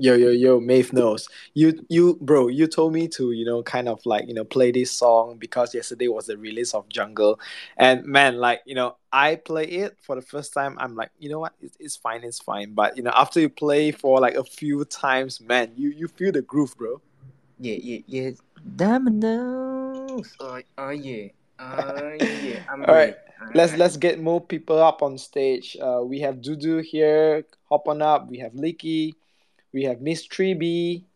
Yo, yo, yo, Maeve knows. You, you, bro, you told me to, you know, kind of like, you know, play this song because yesterday was the release of Jungle. And man, like, you know, I play it for the first time. I'm like, you know what? It's, it's fine, it's fine. But, you know, after you play for like a few times, man, you, you feel the groove, bro. Yeah, yeah, yeah. Dominoes. Oh, oh yeah. Oh yeah. I'm All right. ready. Let's let's get more people up on stage. Uh, we have Dudu here. Hop on up. We have Licky. We have Miss B.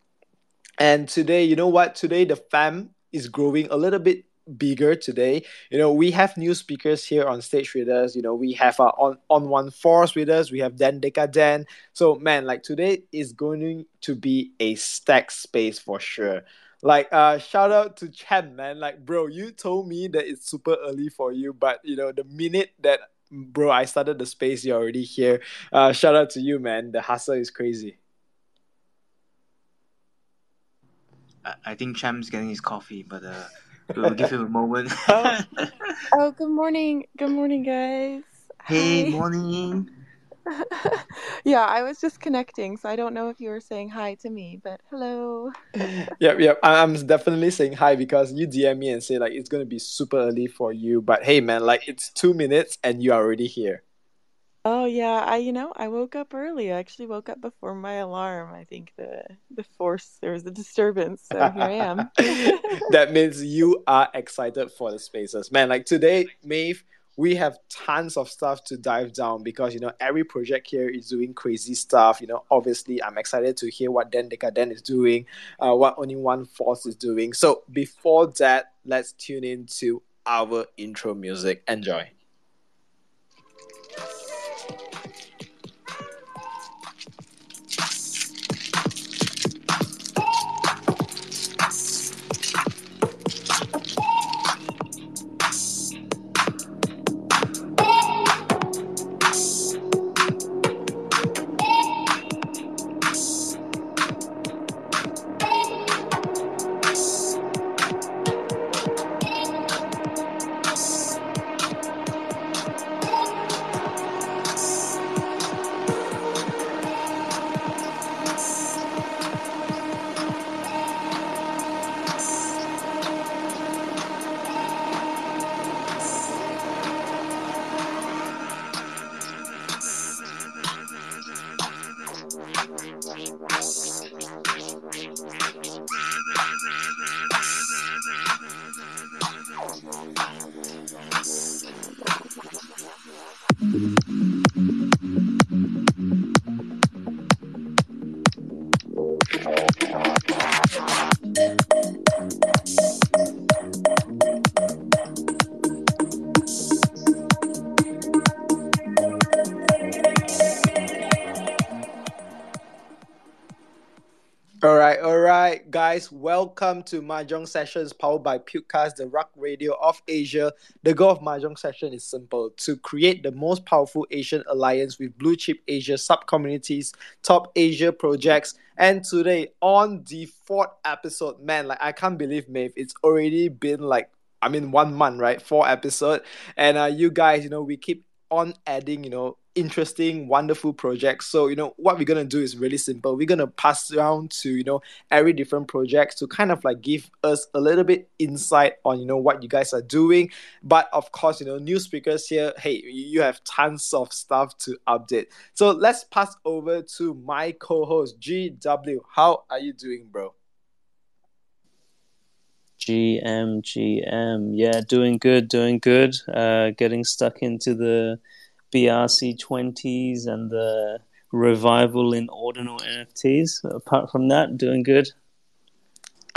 And today, you know what? Today the fam is growing a little bit bigger today. You know, we have new speakers here on stage with us. You know, we have our on on one force with us. We have Dan Deka Dan. So man, like today is going to be a stack space for sure. Like uh shout out to Chen, man. Like bro, you told me that it's super early for you, but you know, the minute that bro I started the space, you're already here. Uh shout out to you, man. The hustle is crazy. I, I think Cham's getting his coffee, but uh, we'll give him a moment. Oh, good morning. Good morning, guys. hey, Hi. morning. yeah, I was just connecting, so I don't know if you were saying hi to me, but hello. Yep, yep. I- I'm definitely saying hi because you DM me and say like it's gonna be super early for you. But hey, man, like it's two minutes and you are already here. Oh yeah, I you know, I woke up early. I actually woke up before my alarm. I think the the force there was a disturbance, so here I am. that means you are excited for the spaces, man. Like today, Maeve, we have tons of stuff to dive down because you know every project here is doing crazy stuff. You know, obviously, I'm excited to hear what Den Den is doing, uh, what Only One Force is doing. So before that, let's tune into our intro music. Enjoy. Guys. Welcome to Mahjong Sessions powered by Pukecast, the rock radio of Asia. The goal of Mahjong Session is simple to create the most powerful Asian alliance with blue chip Asia sub communities, top Asia projects. And today, on the fourth episode, man, like I can't believe, Maeve, it's already been like, I mean, one month, right? Four episode. And uh, you guys, you know, we keep on adding, you know, interesting, wonderful projects. So, you know, what we're gonna do is really simple. We're gonna pass around to, you know, every different projects to kind of like give us a little bit insight on, you know, what you guys are doing. But of course, you know, new speakers here, hey, you have tons of stuff to update. So let's pass over to my co-host GW. How are you doing, bro? GM, GM. Yeah, doing good, doing good. Uh, getting stuck into the BRC 20s and the revival in ordinal NFTs. Apart from that, doing good.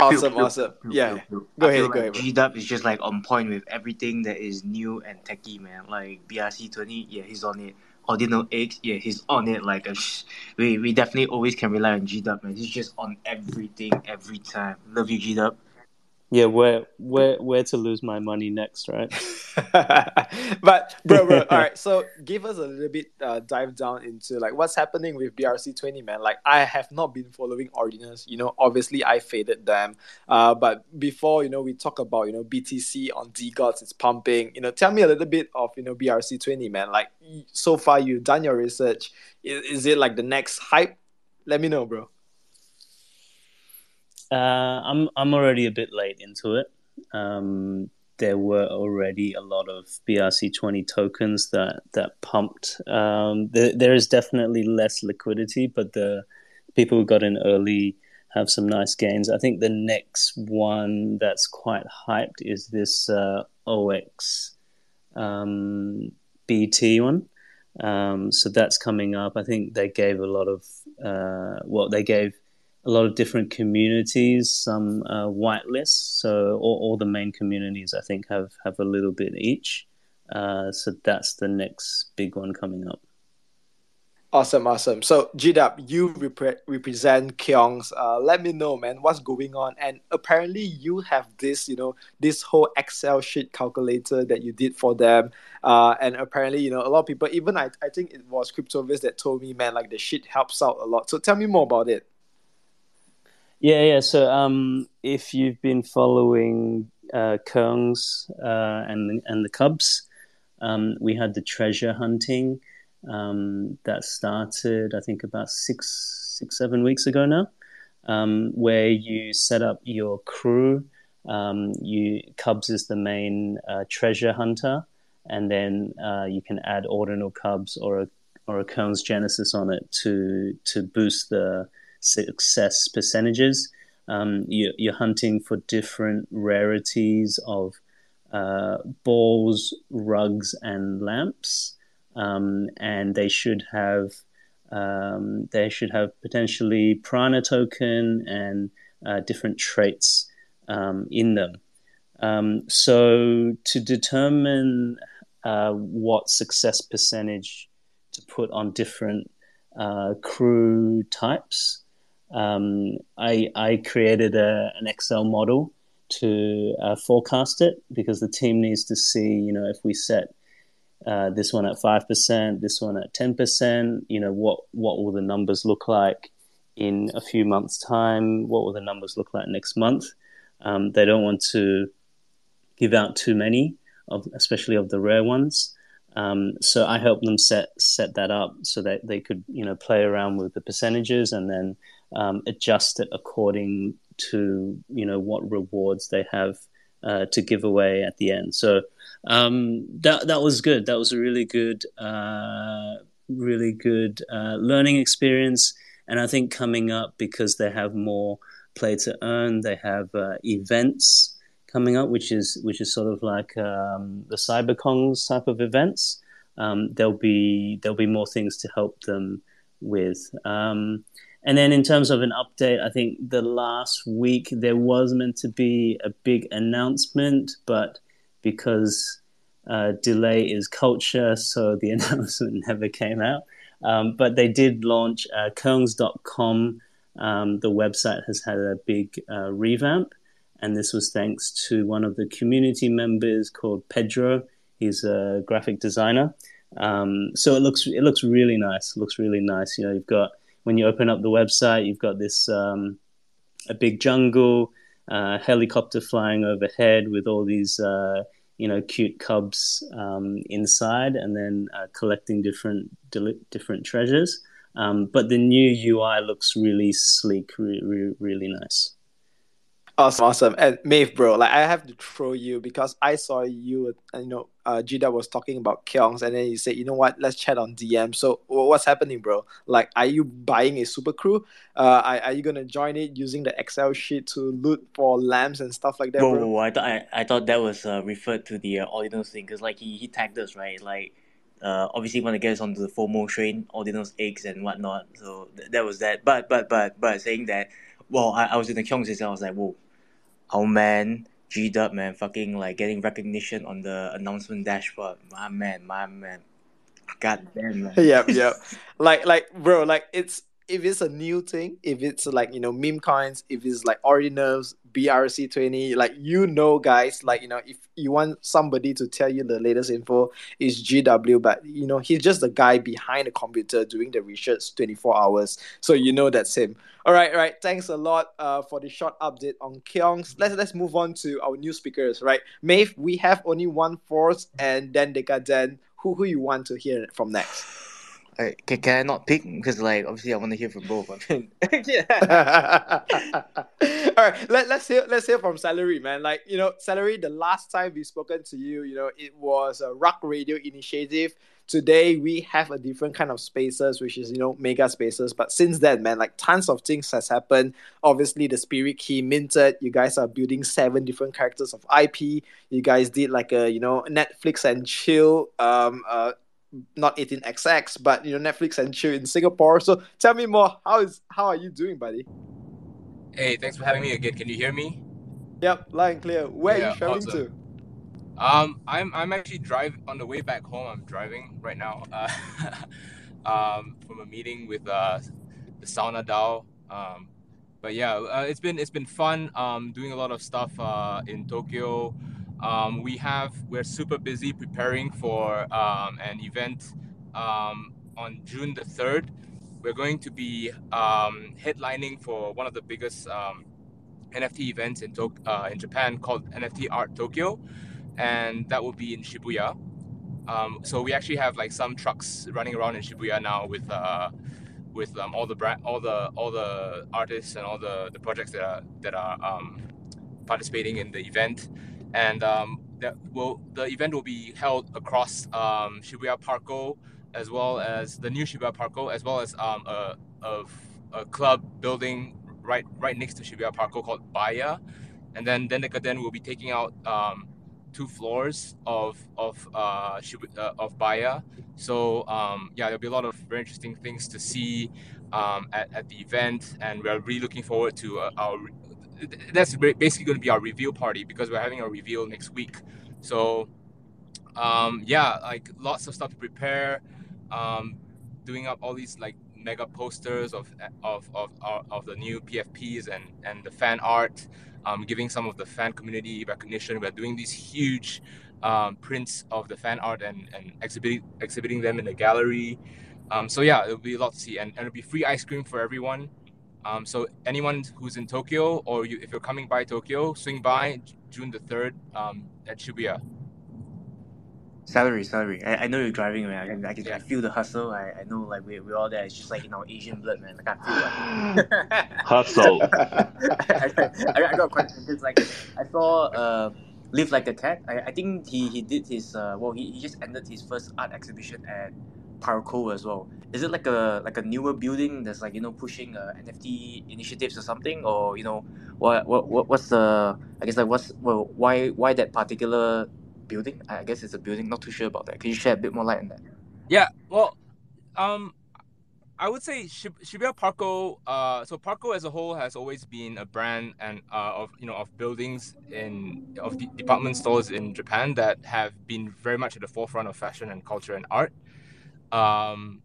Awesome, Phew, awesome. phew, Yeah. phew, phew. Go I ahead, feel go like ahead. G Dub is just like on point with everything that is new and techy, man. Like BRC twenty, yeah, he's on it. Ordinal X, yeah, he's on it. Like a sh- we we definitely always can rely on G Dub, man. He's just on everything every time. Love you, G Dub. Yeah, where where where to lose my money next, right? but bro, bro, all right. So give us a little bit uh, dive down into like what's happening with BRC twenty, man. Like I have not been following Ordinals. You know, obviously I faded them. Uh, but before you know, we talk about you know BTC on DeGods, it's pumping. You know, tell me a little bit of you know BRC twenty, man. Like so far you've done your research. Is, is it like the next hype? Let me know, bro. Uh, I'm I'm already a bit late into it. Um, there were already a lot of BRC20 tokens that that pumped. Um, there, is definitely less liquidity, but the people who got in early have some nice gains. I think the next one that's quite hyped is this uh, OX um, BT one. Um, so that's coming up. I think they gave a lot of uh, well, they gave a lot of different communities, some uh, whitelists. So all, all, the main communities, I think, have have a little bit each. Uh, so that's the next big one coming up. Awesome, awesome. So GDAP, you rep- represent Keungz. Uh, let me know, man, what's going on. And apparently, you have this, you know, this whole Excel sheet calculator that you did for them. Uh, and apparently, you know, a lot of people, even I, I think it was CryptoViz that told me, man, like the sheet helps out a lot. So tell me more about it. Yeah, yeah. So, um, if you've been following uh, uh, and and the Kubz, um, we had the treasure hunting um, that started, I think, about six, six, seven weeks ago now, um, where you set up your crew. Um, you Kubz is the main uh, treasure hunter, and then uh, you can add ordinal Kubz or a or a Keungz Genesis on it to to boost the success percentages. Um, you, are hunting for different rarities of uh, balls, rugs, and lamps, um, and they should have um, they should have potentially prana token and uh, different traits um, in them. Um, so to determine uh, what success percentage to put on different uh, crew types, um, I, I created a, an Excel model to uh, forecast it because the team needs to see, you know, if we set uh, this one at five percent, this one at ten percent, you know, what what will the numbers look like in a few months' time? What will the numbers look like next month? Um, they don't want to give out too many of, especially of the rare ones. Um, so I helped them set set that up so that they could, you know, play around with the percentages and then um, adjust it according to you know what rewards they have uh, to give away at the end. So um, that that was good. That was a really good, uh, really good uh, learning experience. And I think coming up because they have more play to earn, they have uh, events coming up, which is which is sort of like um, the CyberKongz type of events. Um, there'll be there'll be more things to help them with. Um, and then in terms of an update, I think the last week there was meant to be a big announcement, but because uh, delay is culture, so the announcement never came out. Um, but they did launch uh, Keungz.com. Um, the website has had a big uh, revamp, and this was thanks to one of the community members called Pedro. He's a graphic designer. Um, so it looks it looks really nice. It looks really nice. You know, you've got when you open up the website, you've got this um, a big jungle, uh, helicopter flying overhead with all these uh, you know cute cubs um, inside, and then uh, collecting different different treasures. Um, but the new UI looks really sleek, re- re- really nice. Awesome, awesome. And Maeve, bro, like I have to throw you because I saw you, you know, uh, Gida was talking about Keungz, and then you said, you know what, let's chat on DM. So what's happening, bro? Like, are you buying a super crew? Uh, are, are you gonna join it using the Excel sheet to loot for lamps and stuff like that, whoa, bro? Whoa, I thought I, I thought that was uh, referred to the uh, Ordinals thing because like he, he tagged us right, like. Uh, obviously want to get us onto the FOMO train, Ordinals eggs and whatnot. So th- that was that. But but but but saying that, well, I, I was in the Keungz I was like, whoa, our man G Dub man fucking like getting recognition on the announcement dashboard. My man, my man. God damn man. yep, yep. Like like bro, like it's if it's a new thing, if it's like, you know, meme coins, if it's like already BRC20. Like, you know, guys, like, you know, if you want somebody to tell you the latest info, is GW, but, you know, he's just the guy behind the computer doing the research 24 hours. So, you know, that's him. All right, all right. Thanks a lot uh, for the short update on Keungz. Let's let's move on to our new speakers, right? Maeve, we have only one force, and then Dekaden. Who who you want to hear from next? Can, can I not pick? Because like obviously I want to hear from both. I mean, yeah. All right, let, let's hear let's hear from Salary, man. Like you know, Salary. The last time we spoken to you, you know, it was a Rock Radio initiative. Today we have a different kind of spaces, which is you know mega spaces. But since then, man, like tons of things has happened. Obviously, the Spirit Key minted. You guys are building seven different characters of IP. You guys did like a you know Netflix and chill um uh not 18xx but you know netflix and chill in singapore so tell me more how is how are you doing buddy Hey, thanks for having me again. Can you hear me? yep loud and clear where are you traveling awesome. Um, I'm I'm actually driving on the way back home. I'm driving right now. Uh, um, from a meeting with uh, the Sauna DAO. Um, but yeah, uh, it's been it's been fun. Um, doing a lot of stuff uh, in Tokyo. Um, we have we're super busy preparing for um, an event um, on June the third. We're going to be um, headlining for one of the biggest um, NFT events in Tok- uh, in Japan called NFT Art Tokyo, and that will be in Shibuya. Um, so we actually have like some trucks running around in Shibuya now with uh, with all the brand, all the all the artists and all the, the projects that are that are participating in the event, and um, that will the event will be held across um, Shibuya Parco as well as the new Shibuya Parco as well as um, a, a a club building right right next to Shibuya Parco called Baya, and then then Decadent will be taking out um, two floors of of uh, uh, of Baya. So um, yeah, there'll be a lot of very interesting things to see um, at, at the event, and we're really looking forward to uh, our. That's basically going to be our reveal party because we're having a reveal next week. So um, yeah, like lots of stuff to prepare. Um, doing up all these like mega posters of of of of, the new PFPs and and the fan art. Um, giving some of the fan community recognition. We're doing these huge um, prints of the fan art and, and exhibiting exhibiting them in the gallery. Um, so yeah, it'll be a lot to see, and, and it'll be free ice cream for everyone. Um, so anyone who's in Tokyo, or you, if you're coming by Tokyo, swing by June the third um, at Shibuya. salary, salary. I, I know you're driving, man. I, can- I, can, I feel the hustle. I, I know like we're, we're all there. It's just like in our Asian blood, man. Like I feel like. Hustle. I, I, I got a question because like I saw uh live like a cat. I, I think he, he did his uh well he, he just ended his first art exhibition at Parco as well. Is it like a like a newer building that's like you know pushing uh, NFT initiatives or something or you know what what, what what's the I guess like what's well why why that particular building? I guess it's a building. Not too sure about that. Can you share a bit more light on that? Yeah, well, um, I would say Shib- Shibuya Parco. Uh, so Parco as a whole has always been a brand and uh, of you know of buildings in of de- department stores in Japan that have been very much at the forefront of fashion and culture and art. Um,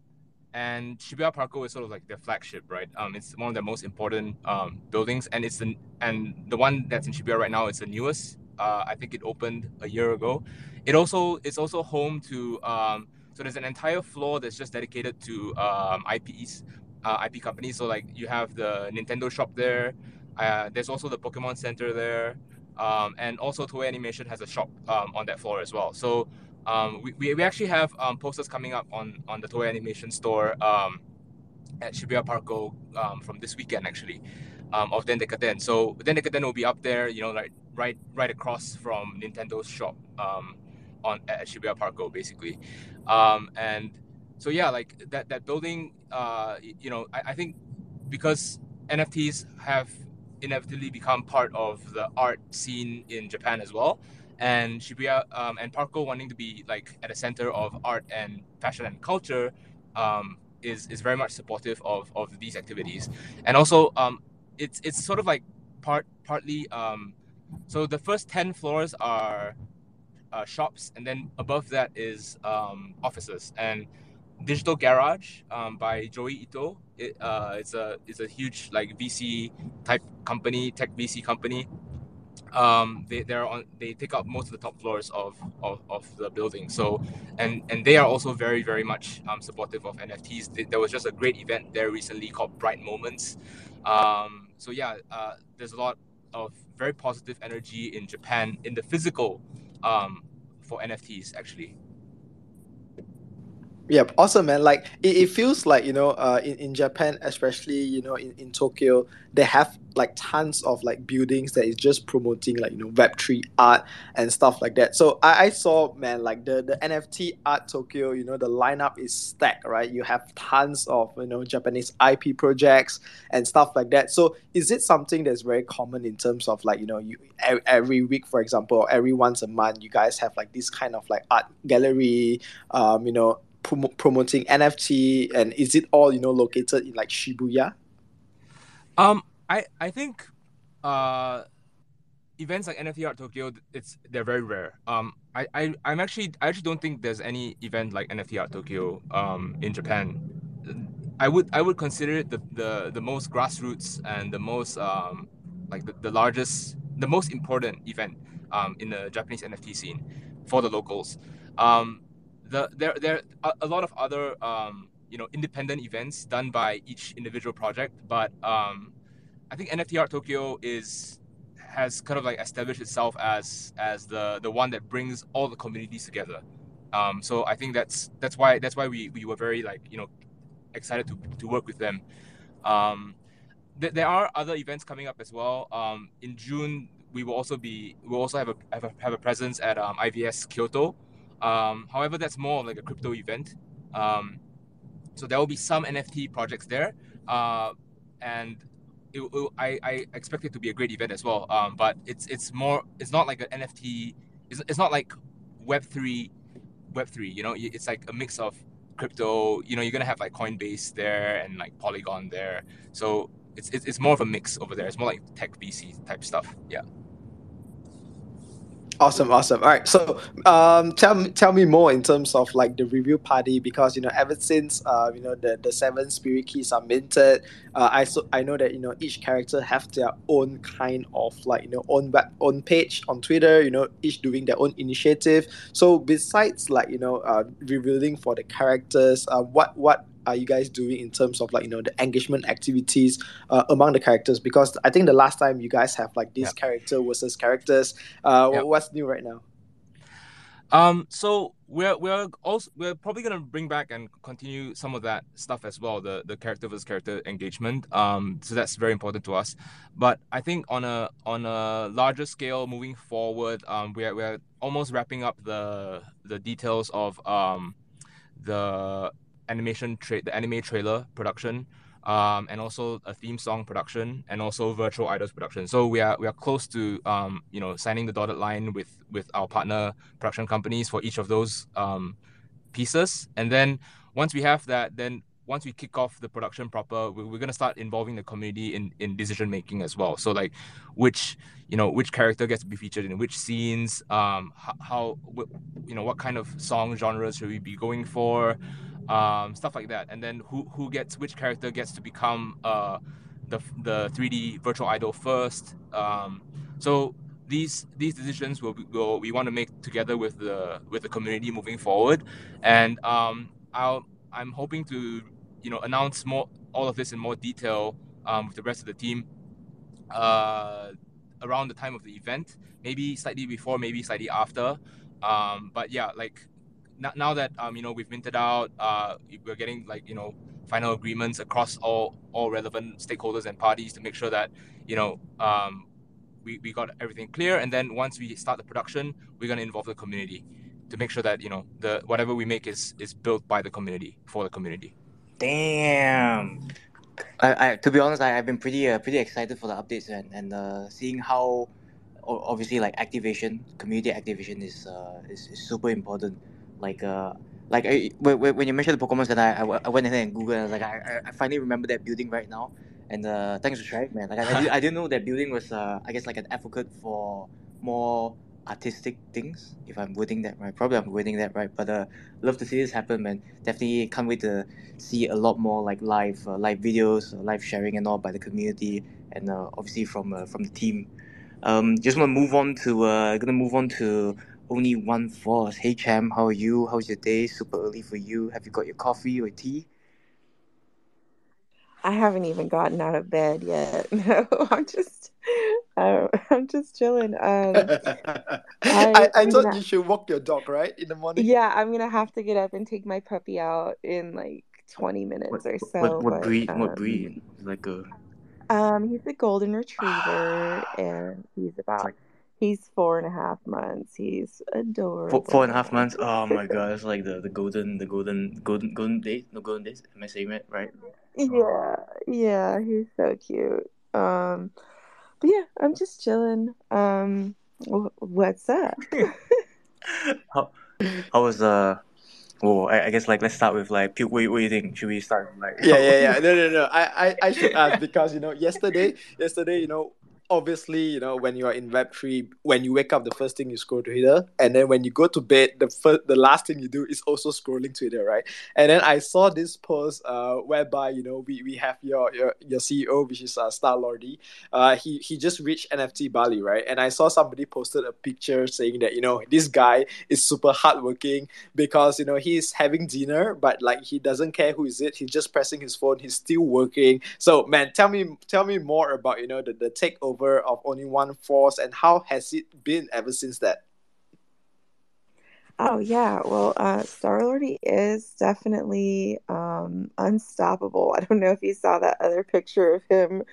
and Shibuya Parco is sort of like their flagship, right? Um, it's one of their most important um, buildings, and it's the and the one that's in Shibuya right now is the newest. Uh, I think it opened a year ago. It also it's also home to um, so there's an entire floor that's just dedicated to um, IPs, uh, IP companies. So like you have the Nintendo shop there. Uh, there's also the Pokemon Center there, um, and also Toei Animation has a shop um, on that floor as well. So um, we, we, actually have um, posters coming up on on the Toei Animation store um, at Shibuya Parco um, from this weekend actually um, of Den Decadent. So Den Decadent will be up there, you know, like right right across from Nintendo's shop um, on at Shibuya Parco basically, um, and so yeah, like that that building, uh, you know, I, I think because NFTs have inevitably become part of the art scene in Japan as well, and Shibuya um, and Parco wanting to be like at the center of art and fashion and culture. Um, is, is very much supportive of, of these activities, and also um, it's it's sort of like part partly um, so the first 10 floors are uh, shops and then above that is um, offices and Digital Garage um, by Joi Ito. It, uh, it's a it's a huge like VC type company, tech VC company. Um, they they're on they take up most of the top floors of, of, of the building. So and and they are also very very much um, supportive of NFTs. There was just a great event there recently called Bright Moments. Um, so yeah, uh, there's a lot of very positive energy in Japan in the physical um, for NFTs actually. Yeah, awesome, man. Like it, it feels like you know, uh, in, in Japan, especially you know, in, in Tokyo, they have like tons of like buildings that is just promoting like you know Web three art and stuff like that. So I, I saw, man, like the the NFT art Tokyo, you know, the lineup is stacked, right? You have tons of you know Japanese IP projects and stuff like that. So is it something that's very common in terms of like you know you every week, for example, or every once a month, you guys have like this kind of like art gallery, um, you know prom- promoting NFT, and is it all you know located in like Shibuya? Um, I I think, uh, events like NFT Art Tokyo, it's they're very rare. Um, I I I'm actually I actually don't think there's any event like NFT Art Tokyo um in Japan. I would I would consider it the the, the most grassroots and the most um like the, the largest the most important event um in the Japanese NFT scene for the locals. Um, the there there are a lot of other um, you know independent events done by each individual project, but um, I think NFT Art Tokyo is has kind of like established itself as as the the one that brings all the communities together. Um, so I think that's that's why that's why we, we were very like you know excited to, to work with them. Um, th- there are other events coming up as well. Um, in June, we will also be we'll also have a have a, have a presence at um, IVS Kyoto, um, however, that's more like a crypto event. Um, so there will be some NFT projects there, uh, and it, it, I, I expect it to be a great event as well. Um, but it's it's more it's not like an NFT. It's, it's not like Web three, Web three. You know, it's like a mix of crypto. You know, you're gonna have like Coinbase there and like Polygon there. So it's it's, it's more of a mix over there. It's more like tech VC type stuff. Yeah. Awesome, awesome. All right, so um, tell me, tell me more in terms of like the review party because you know ever since uh, you know the the seven spirit keys are minted, uh, I so I know that you know each character have their own kind of like you know own web own page on Twitter. You know each doing their own initiative. So besides like you know uh, revealing for the characters, uh, what what are you guys doing in terms of like you know the engagement activities uh, among the characters? Because I think the last time you guys have like this yep. character versus characters. Uh, yep. What's new right now? Um, so we're we're also we're probably gonna bring back and continue some of that stuff as well, the the character versus character engagement. Um, so that's very important to us. But I think on a on a larger scale, moving forward, um, we're we're almost wrapping up the the details of um the animation tra- the anime trailer production, um, and also a theme song production, and also virtual idols production. So we are we are close to um, you know signing the dotted line with with our partner production companies for each of those um, pieces, and then once we have that, then once we kick off the production proper, we're, we're gonna start involving the community in, in decision making as well. So like, which you know which character gets to be featured in which scenes, um, how, how you know what kind of song genres should we be going for, um, stuff like that. And then who who gets which character gets to become uh, the the 3D virtual idol first. Um, so these these decisions will, will we want to make together with the with the community moving forward, and um, I'll I'm hoping to you know announce more all of this in more detail um, with the rest of the team uh, around the time of the event, maybe slightly before, maybe slightly after. Um, but yeah, like now that um you know we've minted out, uh, we're getting like you know final agreements across all all relevant stakeholders and parties to make sure that you know um we, we got everything clear. And then once we start the production we're going to involve the community to make sure that you know the whatever we make is is built by the community for the community. Damn. I, I to be honest I, i've been pretty uh, pretty excited for the updates and and uh, seeing how obviously like activation community activation is uh is, is super important like uh like I, when, when you mentioned the Pokemon Center, I, I went ahead and Googled and I was like, I, I finally remember that building right now. And uh, thanks to Shrek, man. Like I, I, did, I didn't know that building was, uh, I guess, like an advocate for more artistic things. If I'm wording that right, probably I'm wording that right. But uh, love to see this happen, man. Definitely can't wait to see a lot more like live uh, live videos, uh, live sharing and all by the community, and uh, obviously from uh, from the team. Um, just want to move on to uh, gonna move on to only one force. Hey Cham, how are you? How's your day? Super early for you. Have you got your coffee or tea? I haven't even gotten out of bed yet. No, I'm just, uh, I'm just chilling. Um, I, I, I thought gonna, you should walk your dog, right? In the morning? yeah, I'm gonna have to get up and take my puppy out in like 20 What minutes or so. what But breed? What um, breed? Like a um, he's a golden retriever, and he's about, he's four and a half months. He's four four and a half months. Oh my god, it's like the the golden the golden golden golden days. No golden days. Am I saying it right? Yeah, yeah, he's so cute. Um, but yeah, I'm just chilling. Um, wh- what's up? how how was uh? Well, I, I guess like let's start with like Puke, what, what do you think? Should we start with, like Yeah, yeah, yeah. No, no, no. I, I, I should ask because you know, yesterday, yesterday, you know, obviously, you know, when you are in Web three, when you wake up, the first thing you scroll to Twitter, and then when you go to bed, the first, the last thing you do is also scrolling Twitter, right? And then I saw this post, uh, whereby you know we, we have your your your CEO, which is uh, Star Lordy. Uh, he he just reached NFT Bali, right? And I saw somebody posted a picture saying that you know this guy is super hardworking because you know he's having dinner, but like he doesn't care who is it. He's just pressing his phone. He's still working. So man, tell me tell me more about you know the, the takeover of only one force and how has it been ever since that? Oh yeah, well, uh, Star-Lord is definitely um, unstoppable. I don't know if you saw that other picture of him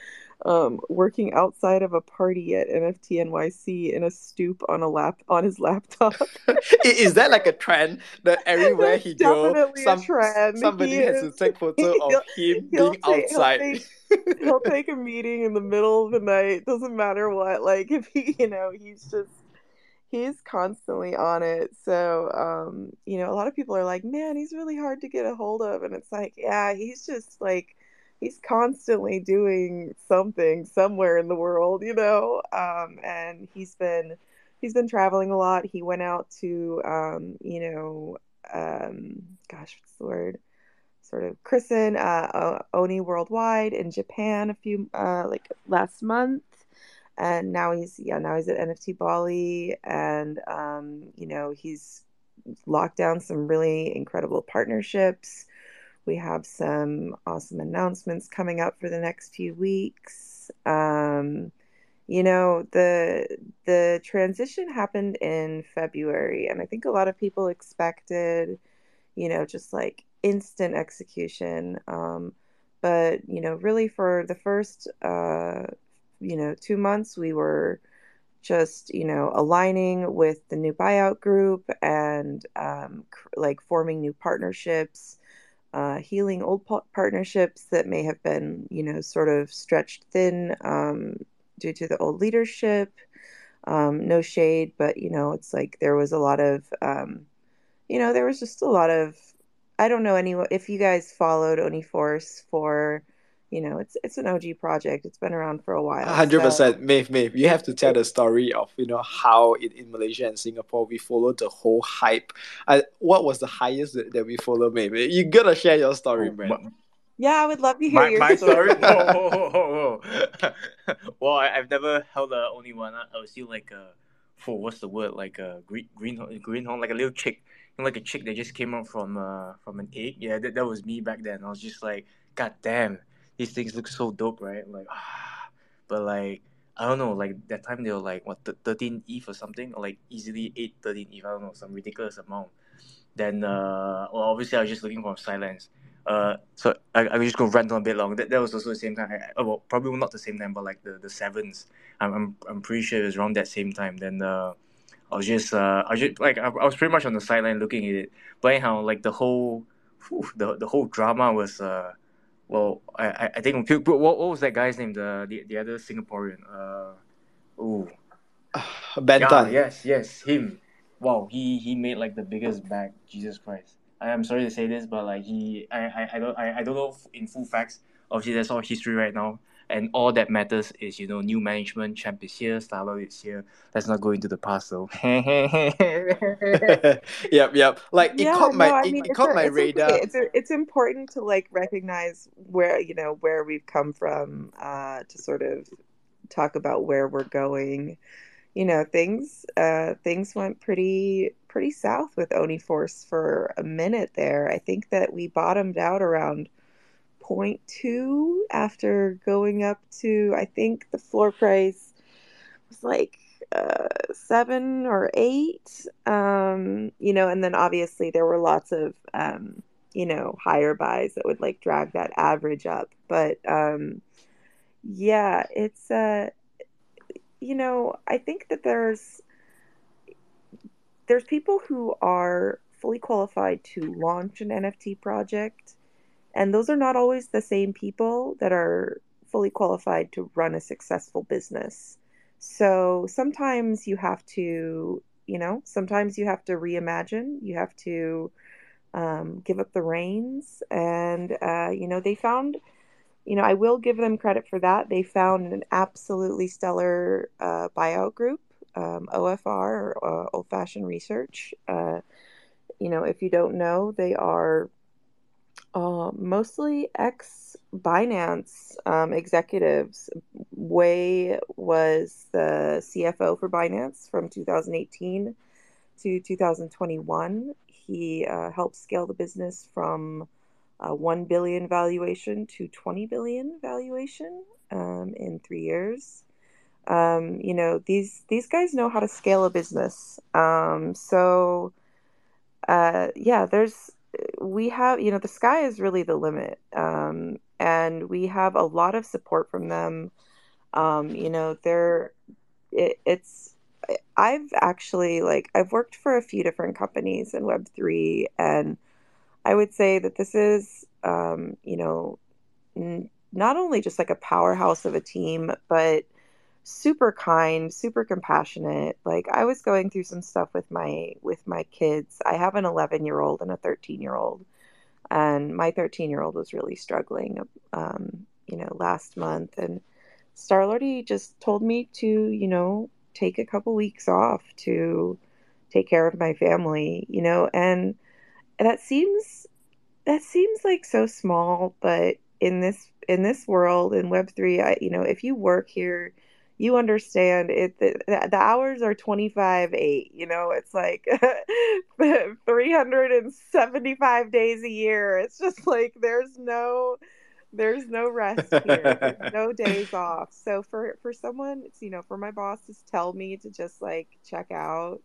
um, working outside of a party at NFT NYC in a stoop on a lap on his laptop. is that like a trend that everywhere That's he goes, some somebody He has to take photo of him being outside? take he'll take a meeting in the middle of the night. Doesn't matter what. Like if he, you know, he's just he's constantly on it. So, um, you know, a lot of people are like, man, he's really hard to get a hold of. And it's like, yeah, he's just like, he's constantly doing something somewhere in the world, you know? Um, and he's been, he's been traveling a lot. He went out to, um, you know, um, gosh, what's the word? Sort of christen uh, Oni Worldwide in Japan a few, uh, like last month. And now he's yeah now he's at NFT Bali and um you know he's locked down some really incredible partnerships. We have some awesome announcements coming up for the next few weeks. Um you know the the transition happened in February and I think a lot of people expected you know just like instant execution um but you know really for the first uh you know, two months, we were just, you know, aligning with the new buyout group and um, cr- like forming new partnerships, uh, healing old pa- partnerships that may have been, you know, sort of stretched thin um, due to the old leadership. Um, no shade, but, you know, it's like there was a lot of, um, you know, there was just a lot of, I don't know any if you guys followed Uniforce for you know, it's it's an OG project. It's been around for a while. Hundred So percent, Maeve, Maeve. You have to tell the story of you know how in, in Malaysia and Singapore we followed the whole hype. Uh, what was the highest that, that we followed, Maeve? You gotta share your story, Oh, man. my, yeah, I would love to hear my, your my story. story. Whoa, whoa, whoa, whoa, whoa. well, I, I've never held a only one. I, I was still like a, for what's the word? Like a green green greenhorn, like a little chick, you know, like a chick that just came out from uh from an egg. Yeah, that, that was me back then. I was just like, God damn, these things look so dope, right? Like, ah, but like. I don't know, like that time they were like what th- 13 ETH or something, or like easily 8, 13 ETH, I don't know, some ridiculous amount. Then, uh, well, obviously, I was just looking for silence. Uh, so I, I was just gonna rant on a bit long. That, that was also the same time. I, I- well, probably not the same time, but like the, the sevens. I'm, I'm I'm pretty sure it was around that same time. Then uh, I was just uh, I was just like I, I was pretty much on the sideline looking at it. But anyhow, like the whole, whew, the the whole drama was uh, well, I I, think what, what was that guy's name? The the, the other Singaporean. Uh, ooh. Ben Yeah, Tan. yes, yes, him. Wow, he he made like the biggest bag. Jesus Christ. I am sorry to say this, but like he, I, I, I don't, I, I don't know in full facts. Obviously, that's all history right now. And all that matters is you know new management, champ is here, Starlord is here. Let's not go into the past though. yep, yep. Like it yeah, caught my no, I it, mean, it caught a- my it's radar. okay. It's a, it's important to like recognize where you know where we've come from, uh, to sort of talk about where we're going. You know, things uh things went pretty pretty south with Oni Force for a minute there. I think that we bottomed out around point two after going up to I think the floor price was like uh, seven or eight. Um, you know, and then obviously there were lots of um, you know higher buys that would like drag that average up. But um, yeah, it's uh, you know, I think that there's there's people who are fully qualified to launch an NFT project, and those are not always the same people that are fully qualified to run a successful business. So sometimes you have to, you know, sometimes you have to reimagine, you have to um, give up the reins, and uh, you know, they found. You know, I will give them credit for that. They found an absolutely stellar uh, buyout group um, OFR, or uh, Old Fashioned Research. Uh, you know, if you don't know, they are uh, mostly ex Binance um, executives. Wei was the CFO for Binance from 2018 to 2021. He uh, helped scale the business from uh, 1 billion valuation to 20 billion valuation um, in three years um, you know these these guys know how to scale a business um, so uh, yeah there's we have you know the sky is really the limit um, and we have a lot of support from them. Um, you know they're it, it's i've actually like i've worked for a few different companies in web3 and i would say that this is um, you know n- not only just like a powerhouse of a team but super kind, super compassionate. Like I was going through some stuff with my with my kids. I have an 11-year-old and a 13-year-old. And my 13-year-old was really struggling um, you know, last month and Starlordy just told me to, you know, take a couple weeks off to take care of my family, you know, and that seems that seems like so small, but in this in this world in web3, I you know, if you work here you understand it the, the hours are 25 8 you know it's like 375 days a year. It's just like there's no there's no rest here. No days off. So for for someone it's you know for my boss to tell me to just like check out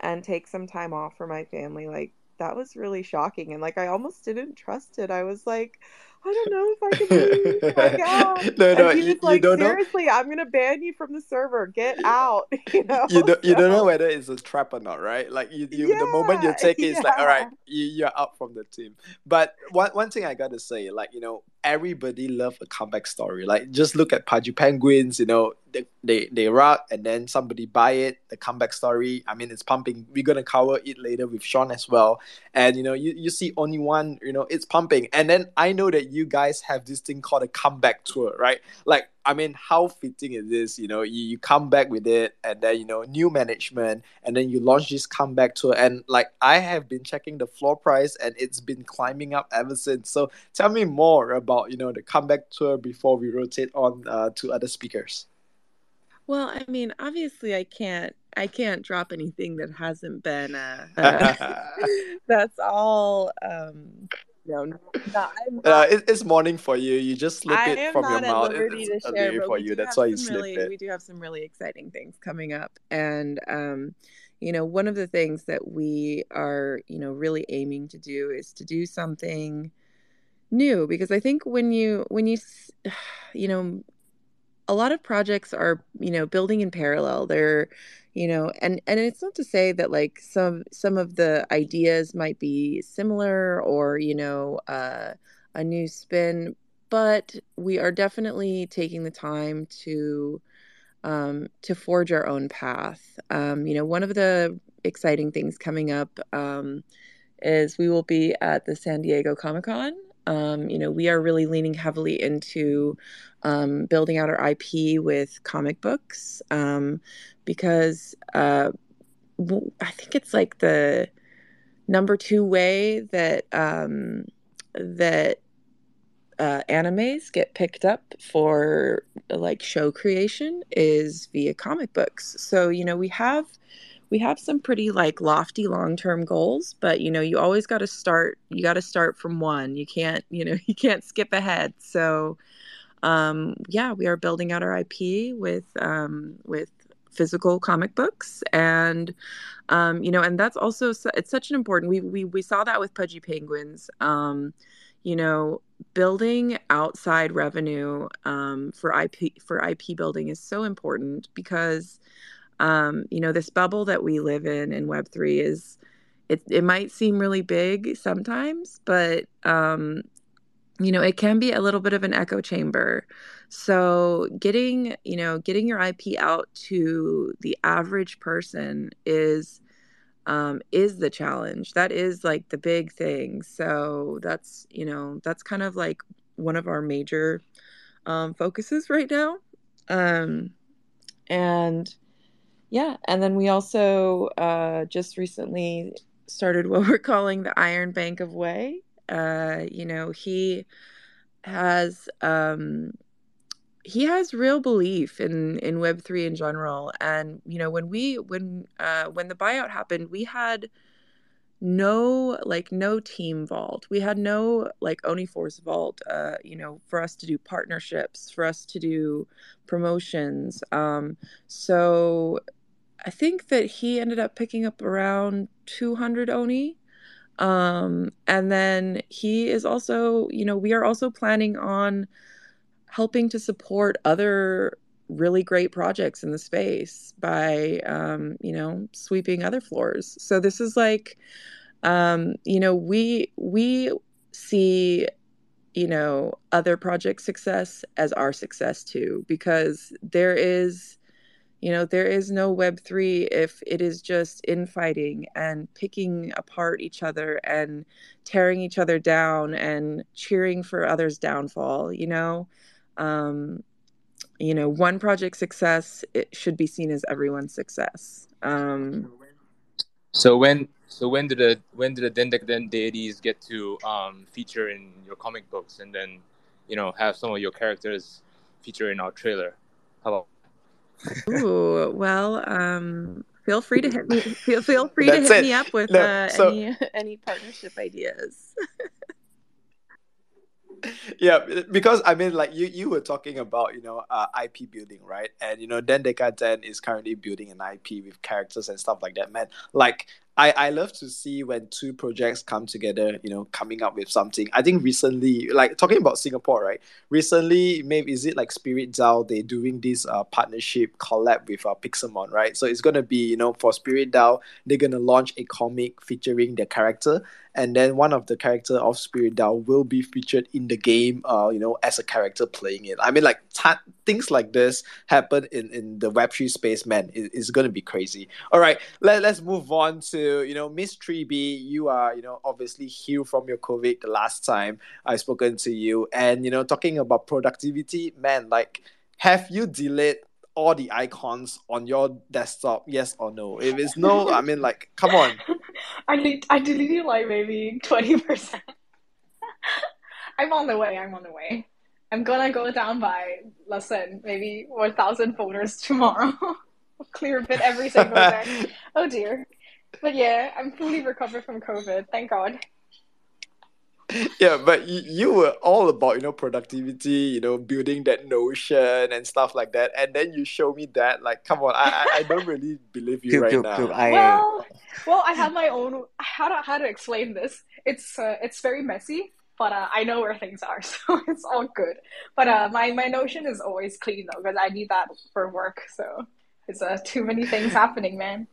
and take some time off for my family like that was really shocking. And like i almost didn't trust it. I was like I don't know if I can leave. Oh no, no, and he you, was you like, don't know. "Seriously, I'm gonna ban you from the server. Get out!" You know. You don't, you don't know whether it's a trap or not, right? Like you, you the moment you take it, it's like, all right, you, you're out from the team. But one one thing I gotta say, like you know, everybody love a comeback story. Like just look at Pudgy Penguins, you know, they they they rock and then somebody buy it. The comeback story. I mean, it's pumping. We're gonna cover it later with Sean as well. And you know, you, you see only one, you know, it's pumping. And then I know that you guys have this thing called a comeback tour, right? Like, I mean, how fitting is this? You know, you, you come back with it and then, you know, new management and then you launch this comeback tour. And like, I have been checking the floor price and it's been climbing up ever since. So tell me more about, you know, the comeback tour before we rotate on uh, to other speakers. Well, I mean, obviously, I can't. I can't drop anything that hasn't been. Uh, uh, that's all. Um, no, no, not, I'm Uh, it, it's morning for you. You just slip I it from your not at mouth. It- liberty it's to early share, but for we you. do That's have why you some slip really it. we do have some really exciting things coming up, and um, you know, one of the things that we are you know really aiming to do is to do something new because I think when you when you you know a lot of projects are you know building in parallel they're you know and and it's not to say that like some some of the ideas might be similar or you know uh, a new spin but we are definitely taking the time to um, to forge our own path. Um, you know one of the exciting things coming up um, is we will be at the san diego comic-con Um, you know, we are really leaning heavily into um, building out our IP with comic books um, because uh, I think it's like the number two way that um, that uh, animes get picked up for like show creation is via comic books. So you know we have we have some pretty like lofty long-term goals but you know you always got to start you got to start from one. You can't you know you can't skip ahead. So um yeah we are building out our ip with um with physical comic books and um you know and that's also it's such an important we we, we saw that with pudgy penguins um you know building outside revenue um, for ip for ip building is so important because um, you know, this bubble that we live in in Web3 is, it, it might seem really big sometimes, but, um, you know, it can be a little bit of an echo chamber. So getting, you know, getting your IP out to the average person is, um, is the challenge. That is like the big thing. So that's, you know, that's kind of like one of our major um, focuses right now. Um, and, yeah, and then we also uh, just recently started what we're calling the Iron Bank of Way. Uh, you know, he has um, he has real belief in in Web three in general, and you know, when we when uh, when the buyout happened, we had no like no team vault. We had no like OniForce vault uh you know for us to do partnerships for us to do promotions. Um so I think that he ended up picking up around 200 Oni. Um, and then he is also, you know, we are also planning on helping to support other really great projects in the space by, um, you know, sweeping other floors. So this is like, um, you know, we we see you know other project success as our success too because there is you know, there is no Web3 if it is just infighting and picking apart each other and tearing each other down and cheering for others' downfall, you know? Um, you know, one project success it should be seen as everyone's success. Um, so when so when do the when do the Dendek deities get to um, feature in your comic books and then you know have some of your characters feature in our trailer? How about Ooh, well, um, feel free to hit me. Feel feel free to hit it. me up with no, uh, so... any any partnership ideas. yeah, because I mean, like you you were talking about you know uh, IP building, right? And you know, Dendeka Den is currently building an IP with characters and stuff like that. Man, like I, I love to see when two projects come together, you know, coming up with something. I think recently, like talking about Singapore, right? Recently, maybe is it like Spirit DAO? they're doing this uh, partnership collab with uh, Pixelmon, right? So it's gonna be, you know, for Spirit DAO, they're gonna launch a comic featuring their character, and then one of the character of Spirit DAO will be featured in the game, uh, you know, as a character playing it. I mean, like t- things like this happen in in the Web three space, man. It, it's gonna be crazy. All right, let let's move on to you know, Miss Treeby, you are, you know, obviously healed from your COVID the last time I spoken to you. And, you know, talking about productivity, man, like, have you delayed all the icons on your desktop? Yes or no? If it's no, I mean, like, come on. I need, I deleted like maybe 20%. I'm on the way. I'm on the way. I'm gonna go down by, listen, maybe 1,000 folders tomorrow. Clear a bit every single day. oh dear. But yeah, I'm fully recovered from COVID. Thank God. Yeah, but you, you were all about you know productivity, you know building that notion and stuff like that, and then you show me that. Like, come on, I I, I don't really believe you right now. I... Well, well, I have my own. How to how to explain this? It's uh, it's very messy, but uh, I know where things are, so it's all good. But uh, my my notion is always clean though, because I need that for work. So it's uh, too many things happening, man.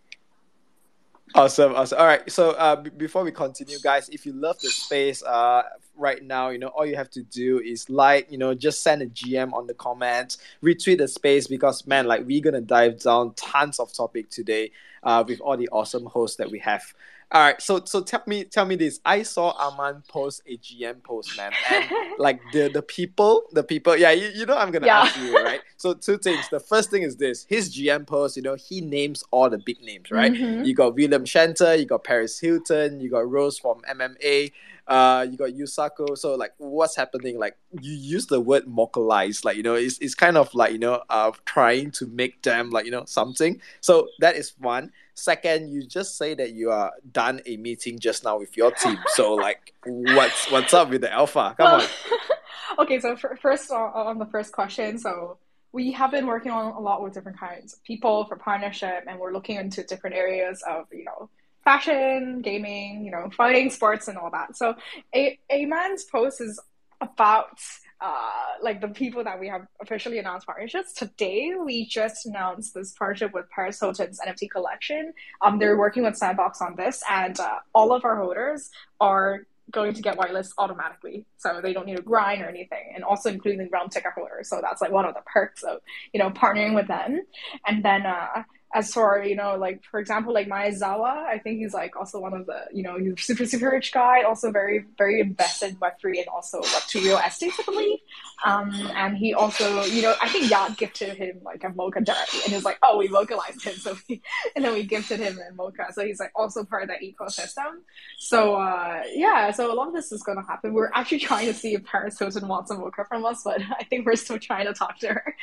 Awesome, awesome. All right. So uh, b- before we continue, guys, if you love the space, uh, right now, you know, all you have to do is like, you know, just send a GM on the comments, retweet the space because man, like we're gonna dive down tons of topic today, uh, with all the awesome hosts that we have. All right, so so tell me tell me this. I saw Arman post a GM post, man, and like the the people, the people, yeah, you, you know I'm gonna Yeah. ask you, right? So two things. The first thing is this: his GM post, you know, he names all the big names, right? Mhm. You got William Shatner, you got Paris Hilton, you got Rose from MMA, uh, you got Yusaku. So like, what's happening? Like, you use the word mockalize, like you know, it's it's kind of like you know, uh, trying to make them like you know something. So that is one. Second, you just say that you are done a meeting just now with your team. So like, what's what's up with the alpha? Come Well, on. okay, so for, first on, on the first question, so we have been working on a lot with different kinds of people for partnership, and we're looking into different areas of you know fashion, gaming, you know, fighting, sports, and all that. So a a man's post is about uh, like the people that we have officially announced partnerships. Today, we just announced this partnership with Paris Hilton's NFT collection. Um, they're working with Sandbox on this, and uh, all of our holders are going to get whitelist automatically, so they don't need to grind or anything, and also including the realm ticket holders. So that's like one of the perks of you know partnering with them. And then uh, as for you know like for example like Maezawa, I think he's like also one of the you know he's super super rich guy, also very very invested in Web three and also Web two real estate, I believe. Um, and he also you know I think Yacht gifted him like a mocha directly, and he's like oh we localized him, so we and then we gifted him a mocha, so he's like also part of that ecosystem. So uh, yeah, so a lot of this is going to happen. We're actually trying to see if Paris Hilton wants a mocha from us, but I think we're still trying to talk to her.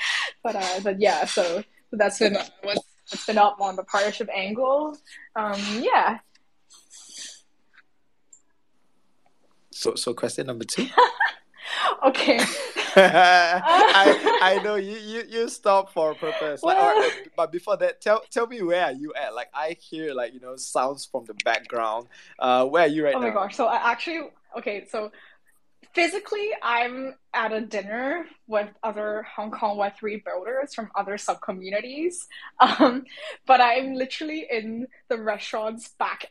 But uh, but yeah, so that's been what's, up on the partnership angle. Um, yeah. So so question number two. Okay. I I know you you you stop for a purpose. Like, Well- alright, but before that, tell tell me where are you at? Like I hear like you know sounds from the background. Uh, where are you right Oh now? my gosh. So I actually okay, so physically I'm at a dinner with other Hong Kong Web3 builders from other sub communities. Um, but I'm literally in the restaurant's back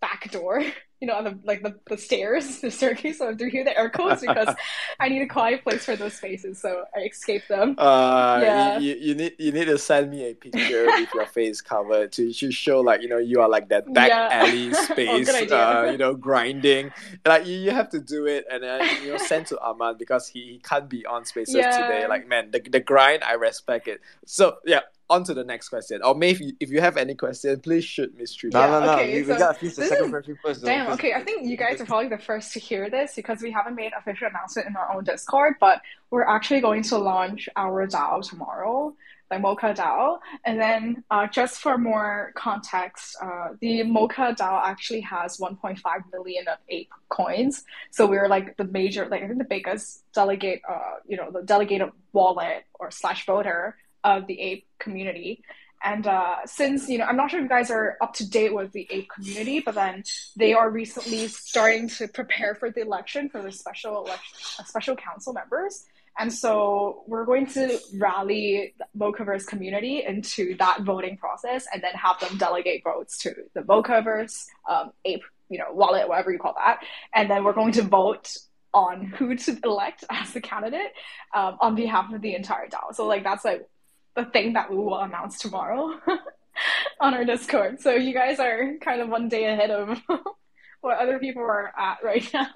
back door. You know, on the, like the, the stairs, the staircase. So I do hear the air quotes because I need a quiet place for those spaces. So I escape them. Uh, Yeah. you, you need you need to send me a picture with your face covered to, to show like you know you are like that back Yeah. alley Oh, space, idea. uh, you know grinding. Like you, you have to do it and then you know send to Ahmad because he, he can't be on spaces Yeah. today. Like man, the the grind I respect it. So yeah, on to the next question. Or maybe if you have any question, please shoot Miss Trudy. No, no, no. okay, we, we gotta finish the second is- first. Damn, because- okay. I think you guys are probably the first to hear this because we haven't made official announcement in our own Discord, but we're actually going to launch our DAO tomorrow, like Mocha DAO. And then uh, just for more context, uh, the Mocha DAO actually has 1.5 million of ape coins. So we're like the major, like I think the biggest delegate, uh, you know, the delegated wallet or slash voter of the ape community. And uh, since, you know, I'm not sure if you guys are up to date with the ape community, but then they are recently starting to prepare for the election for the special election, uh, special council members. And so we're going to rally the Mochaverse community into that voting process and then have them delegate votes to the Mochaverse, um, ape, you know, wallet, whatever you call that. And then we're going to vote on who to elect as the candidate um, on behalf of the entire DAO. So like that's like the thing that we will announce tomorrow on our Discord. So you guys are kind of one day ahead of what other people are at right now.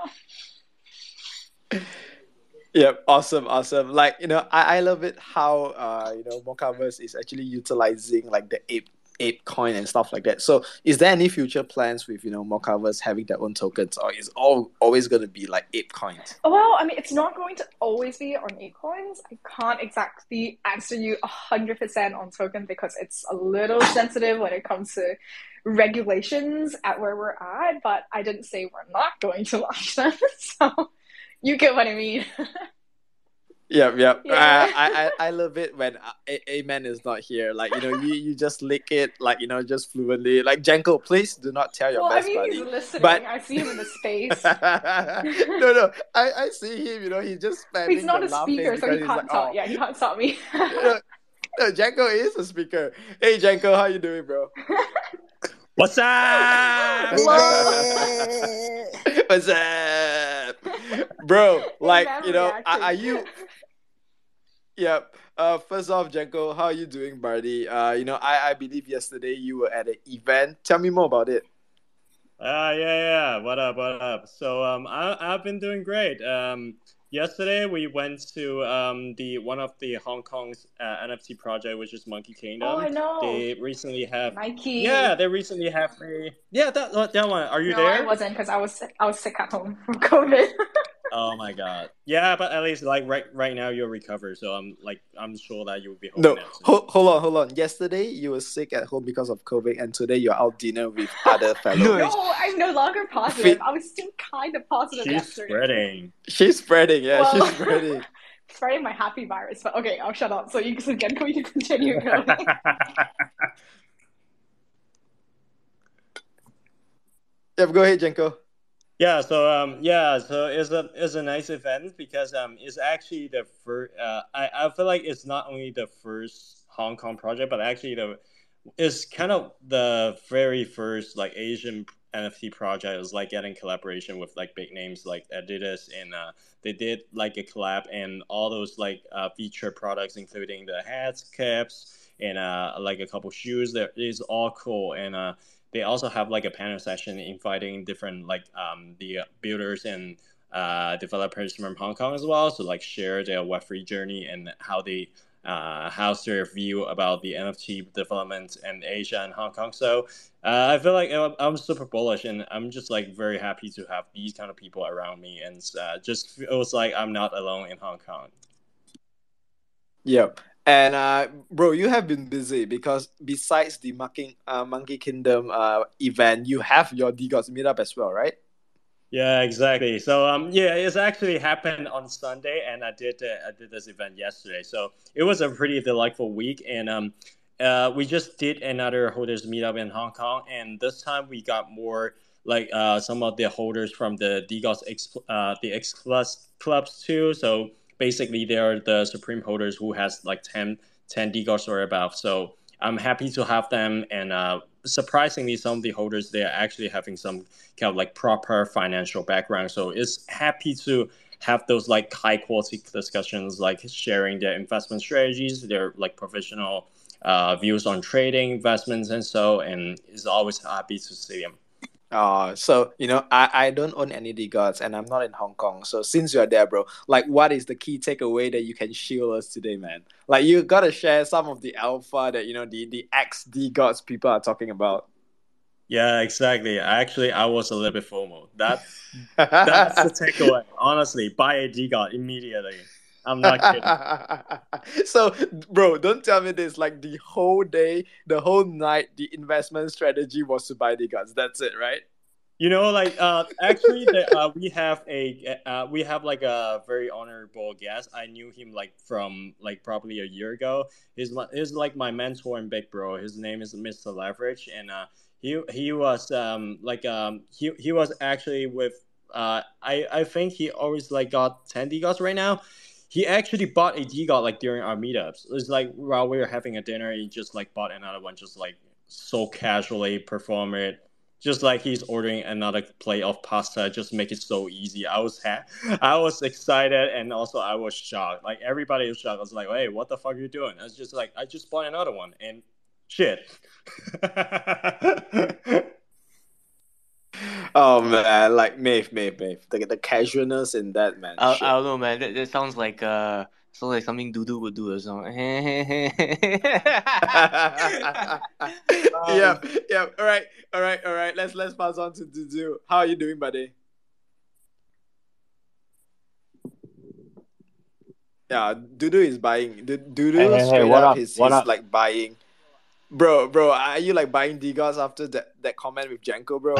Yep, awesome, awesome. Like you know, I, I love it how uh you know Mochaverse is actually utilizing like the ape ape coin and stuff like that. So, is there any future plans with you know Mochaverse having their own tokens, or is all always going to be like ape coins? Well, I mean, it's not going to always be on ape coins. I can't exactly answer you 100% on token because it's a little sensitive when it comes to regulations at where we're at, but I didn't say we're not going to launch them. So you get what I mean. Yep, yep. Yeah. Uh, I, I I love it when uh, a- Amen is not here. Like you know, you, you just lick it like you know just fluently. Like Janko, please do not tell your well, I best mean, he's buddy. listening. But- I see him in the space. no, no, I, I see him. You know, he's just spamming He's not the a speaker, so he can't he's stop. like, Yeah, he can't stop me. oh. no, Janko is a speaker. Hey, Janko, how you doing, bro? What's up? What's up? bro. Like you know, are, are you? Yep. Uh, first off, Jenko, how are you doing, buddy? Uh, you know, I I believe yesterday you were at an event. Tell me more about it. Ah, yeah, yeah. What up? What up? So, um, I I've been doing great. Um, yesterday we went to um the one of the Hong Kong's uh, NFT project, which is Monkey Kingdom. Oh, I know. They recently have. Nike. Yeah, they recently have a. Yeah, that that one. Are you there? no, I wasn't because I was sick. I was sick at home from COVID. Oh my god. Yeah, but at least like right right now you're recovered, so I'm like I'm sure that you will be home No, now soon. hold, hold on, hold on. Yesterday you were sick at home because of COVID, and today you're out dinner with other fellows. No, no, I'm no longer positive. I was still kind of positive She's yesterday. spreading. She's spreading, yeah, Well- she's spreading. Spreading my happy virus, but okay, I'll shut up. So you can again, you can continue going. Yep, go ahead, Jenko. Yeah, so um, yeah, so it's a it's a nice event because um, it's actually the first. Uh, I I feel like it's not only the first Hong Kong project, but actually the it's kind of the very first like Asian NFT project. It's like getting collaboration with like big names like Adidas, and uh, they did like a collab and all those like uh, feature products, including the hats, caps, and uh, like a couple shoes. That is all cool and uh they also have like a panel session inviting different like um, the builders and uh, developers from Hong Kong as well. So like share their Web3 journey and how they uh, how's their view about the NFT development in Asia and Hong Kong. So uh, I feel like I'm, I'm super bullish and I'm just like very happy to have these kind of people around me and uh, just feels like I'm not alone in Hong Kong. Yep. And uh, bro, you have been busy because besides the Monkey, uh, Monkey Kingdom uh, event, you have your DeGods meetup as well, right? Yeah, exactly. So um, yeah, it's actually happened on Sunday, and I did uh, I did this event yesterday. So it was a pretty delightful week, and um, uh, we just did another holders meetup in Hong Kong, and this time we got more like uh, some of the holders from the DeGods X uh, the X Plus clubs too. So basically, they are the supreme holders who has like 10, 10 DeGods or above. So I'm happy to have them, and uh, surprisingly, some of the holders they are actually having some kind of like proper financial background. So it's happy to have those like high quality discussions, like sharing their investment strategies, their like professional uh, views on trading, investments, and so. And it's always happy to see them. Uh, so you know, I, I don't own any DeGods and I'm not in Hong Kong. So since you're there, bro, like what is the key takeaway that you can shield us today, man? Like you gotta share some of the alpha that you know the the ex DeGods people are talking about. Yeah, exactly. Actually, I was a little bit formal. That that's the takeaway. Honestly, buy a DeGod immediately. I'm not kidding. so, bro, don't tell me this. Like the whole day, the whole night, the investment strategy was to buy the guns. That's it, right? You know, like uh, actually, the, uh, we have a uh, we have like a very honorable guest. I knew him like from like probably a year ago. He's my, he's like my mentor and big bro. His name is Mr. Leverage, and uh, he he was um like um he he was actually with uh I I think he always like got ten DeGods right now. He actually bought a DeGod like during our meetups. It's like while we were having a dinner, he just like bought another one, just like so casually perform it. Just like he's ordering another plate of pasta just make it so easy. I was ha- i was excited and also i was shocked. Like everybody was shocked. I was like hey what the fuck are you doing? I was just like i just bought another one and shit Oh man, like Maeve, Maeve, Maeve. The, the casualness in that man. I, I don't know, man. That, that sounds like uh, sounds like something Dudu would do or something. yeah, yeah. All right, all right, all right. Let's let's pass on to Dudu. How are you doing, buddy? Yeah, Dudu is buying. Du- Dudu Hey, hey, hey, straight what up, up? He's, What he's up? like buying. Bro, bro, are you like buying DeGods after that, that comment with Janko, bro?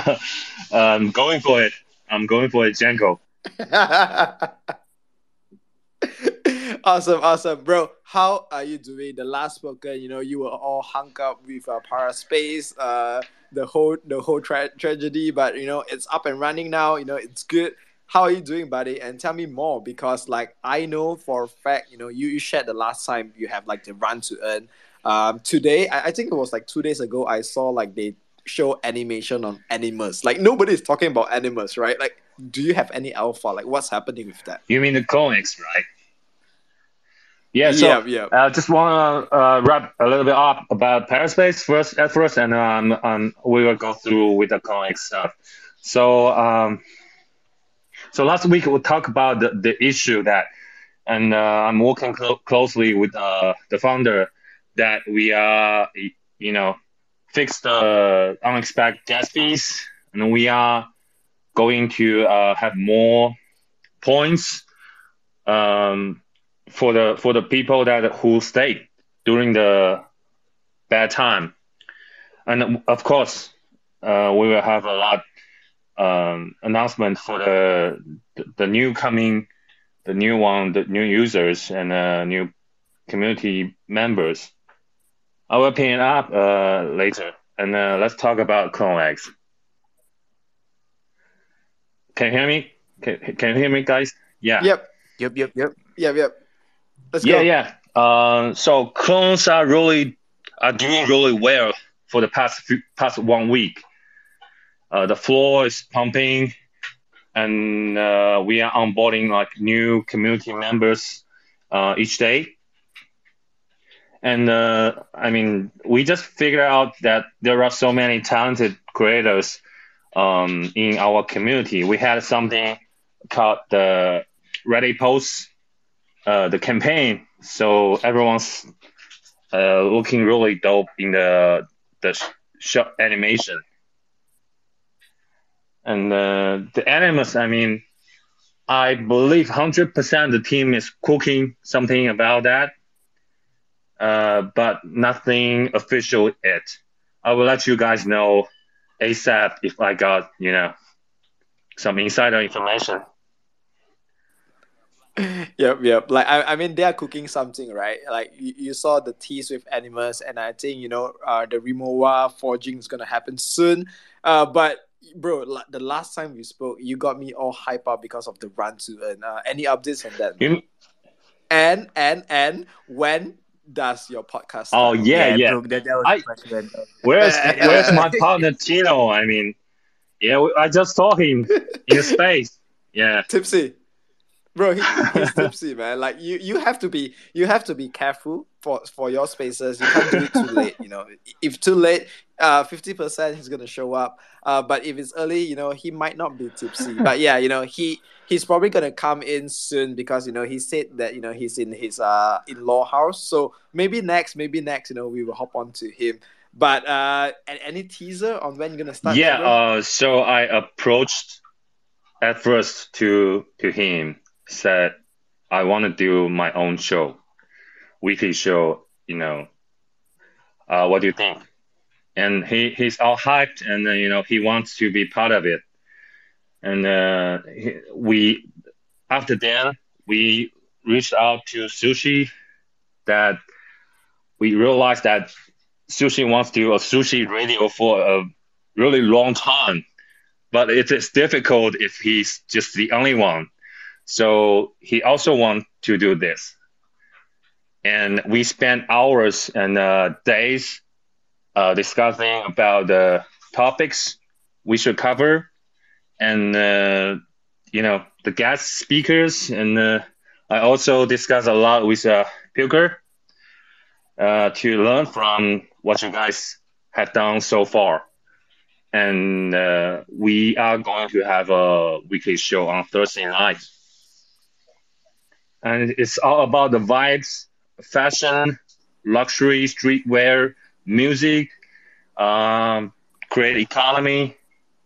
I'm going for it. I'm going for it, Janko. awesome, awesome, bro. How are you doing? The last spoken, you know, you were all hung up with uh, Paraspace, uh, the whole the whole tra- tragedy, but you know, it's up and running now. You know, it's good. How are you doing, buddy? And tell me more because, like, I know for a fact, you know, you, you shared the last time you have like the run to earn. Um, today, I, I think it was like two days ago, I saw like they show animation on Animus. Like nobody is talking about Animus, right? Like do you have any alpha? Like, what's happening with that? You mean the comics, right? Yeah, so yeah, yeah. I uh, just want to uh, wrap a little bit up about Paraspace first at first, and um, um, we will go through with the CloneX stuff. So, um, so last week we talked about the, the issue that, and uh, I'm working clo- closely with uh, the founder that we are, you know, fix the unexpected gas fees, and we are going to uh, have more points. Um, for the for the people that who stayed during the bad time, and of course, uh, we will have a lot um, announcement for the, the new coming, the new one, the new users and uh, new community members. I will pin it up uh, later, and uh, let's talk about CloneX. Can you hear me? Can, can you hear me, guys? Yeah. Yep. Yep, yep, yep. Yep, yep. Let's yeah, go. yeah. Uh, so clones are really are doing really well for the past few, past one week. Uh, the floor is pumping, and uh, we are onboarding like new community members uh, each day. And uh, I mean, we just figured out that there are so many talented creators um, in our community. We had something called the Ready Post uh, the campaign. So everyone's uh, looking really dope in the the short animation. And uh, the animus, I mean, I believe hundred percent the team is cooking something about that, uh, but nothing official yet. I will let you guys know ASAP if I got you know some insider information. yep, yep. Like I, I mean, they are cooking something, right? Like you, you saw the tease with Animus, and I think you know, uh, the Rimowa forging is gonna happen soon. Uh, but bro, like, the last time we spoke, you got me all hype up because of the run to earn. Uh, any updates on that? You- And and and when does your podcast? Oh start? yeah, yeah. bro, that, that was I- Where's Where's my partner Tino? I mean, yeah, I just saw him in space. Yeah, tipsy bro he, he's tipsy man. Like you you have to be you have to be careful for for your spaces. You can't do it too late you know. If too late uh 50% he's gonna show up. Uh but if it's early you know he might not be tipsy. But yeah you know he he's probably gonna come in soon because you know he said that you know he's in his uh in-law house. So maybe next maybe next you know we will hop on to him. But uh any teaser on when you're gonna start yeah. Uh, so I approached at first to to him, said I want to do my own show, weekly show. You know, uh, what do you think? And he he's all hyped, and uh, you know he wants to be part of it. And uh, he, we after then we reached out to Sushi, that we realized that Sushi wants to do a sushi radio for a really long time, but it is difficult if he's just the only one. So he also wants to do this. And we spent hours and uh, days uh, discussing about the topics we should cover and, uh, you know, the guest speakers. And uh, I also discussed a lot with uh, Pilker uh, to learn from what you guys have done so far. And uh, we are going to have a weekly show on Thursday night. And it's all about the vibes, fashion, luxury, streetwear, music, um, create economy,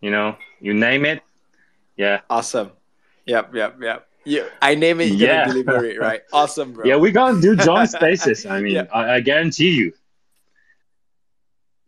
you know, you name it. Yeah. Awesome. Yep, yep, yep. You, I name it, Yeah. deliver it, right? Awesome, bro. Yeah, we're to do joint spaces. I mean, Yeah. I, I guarantee you.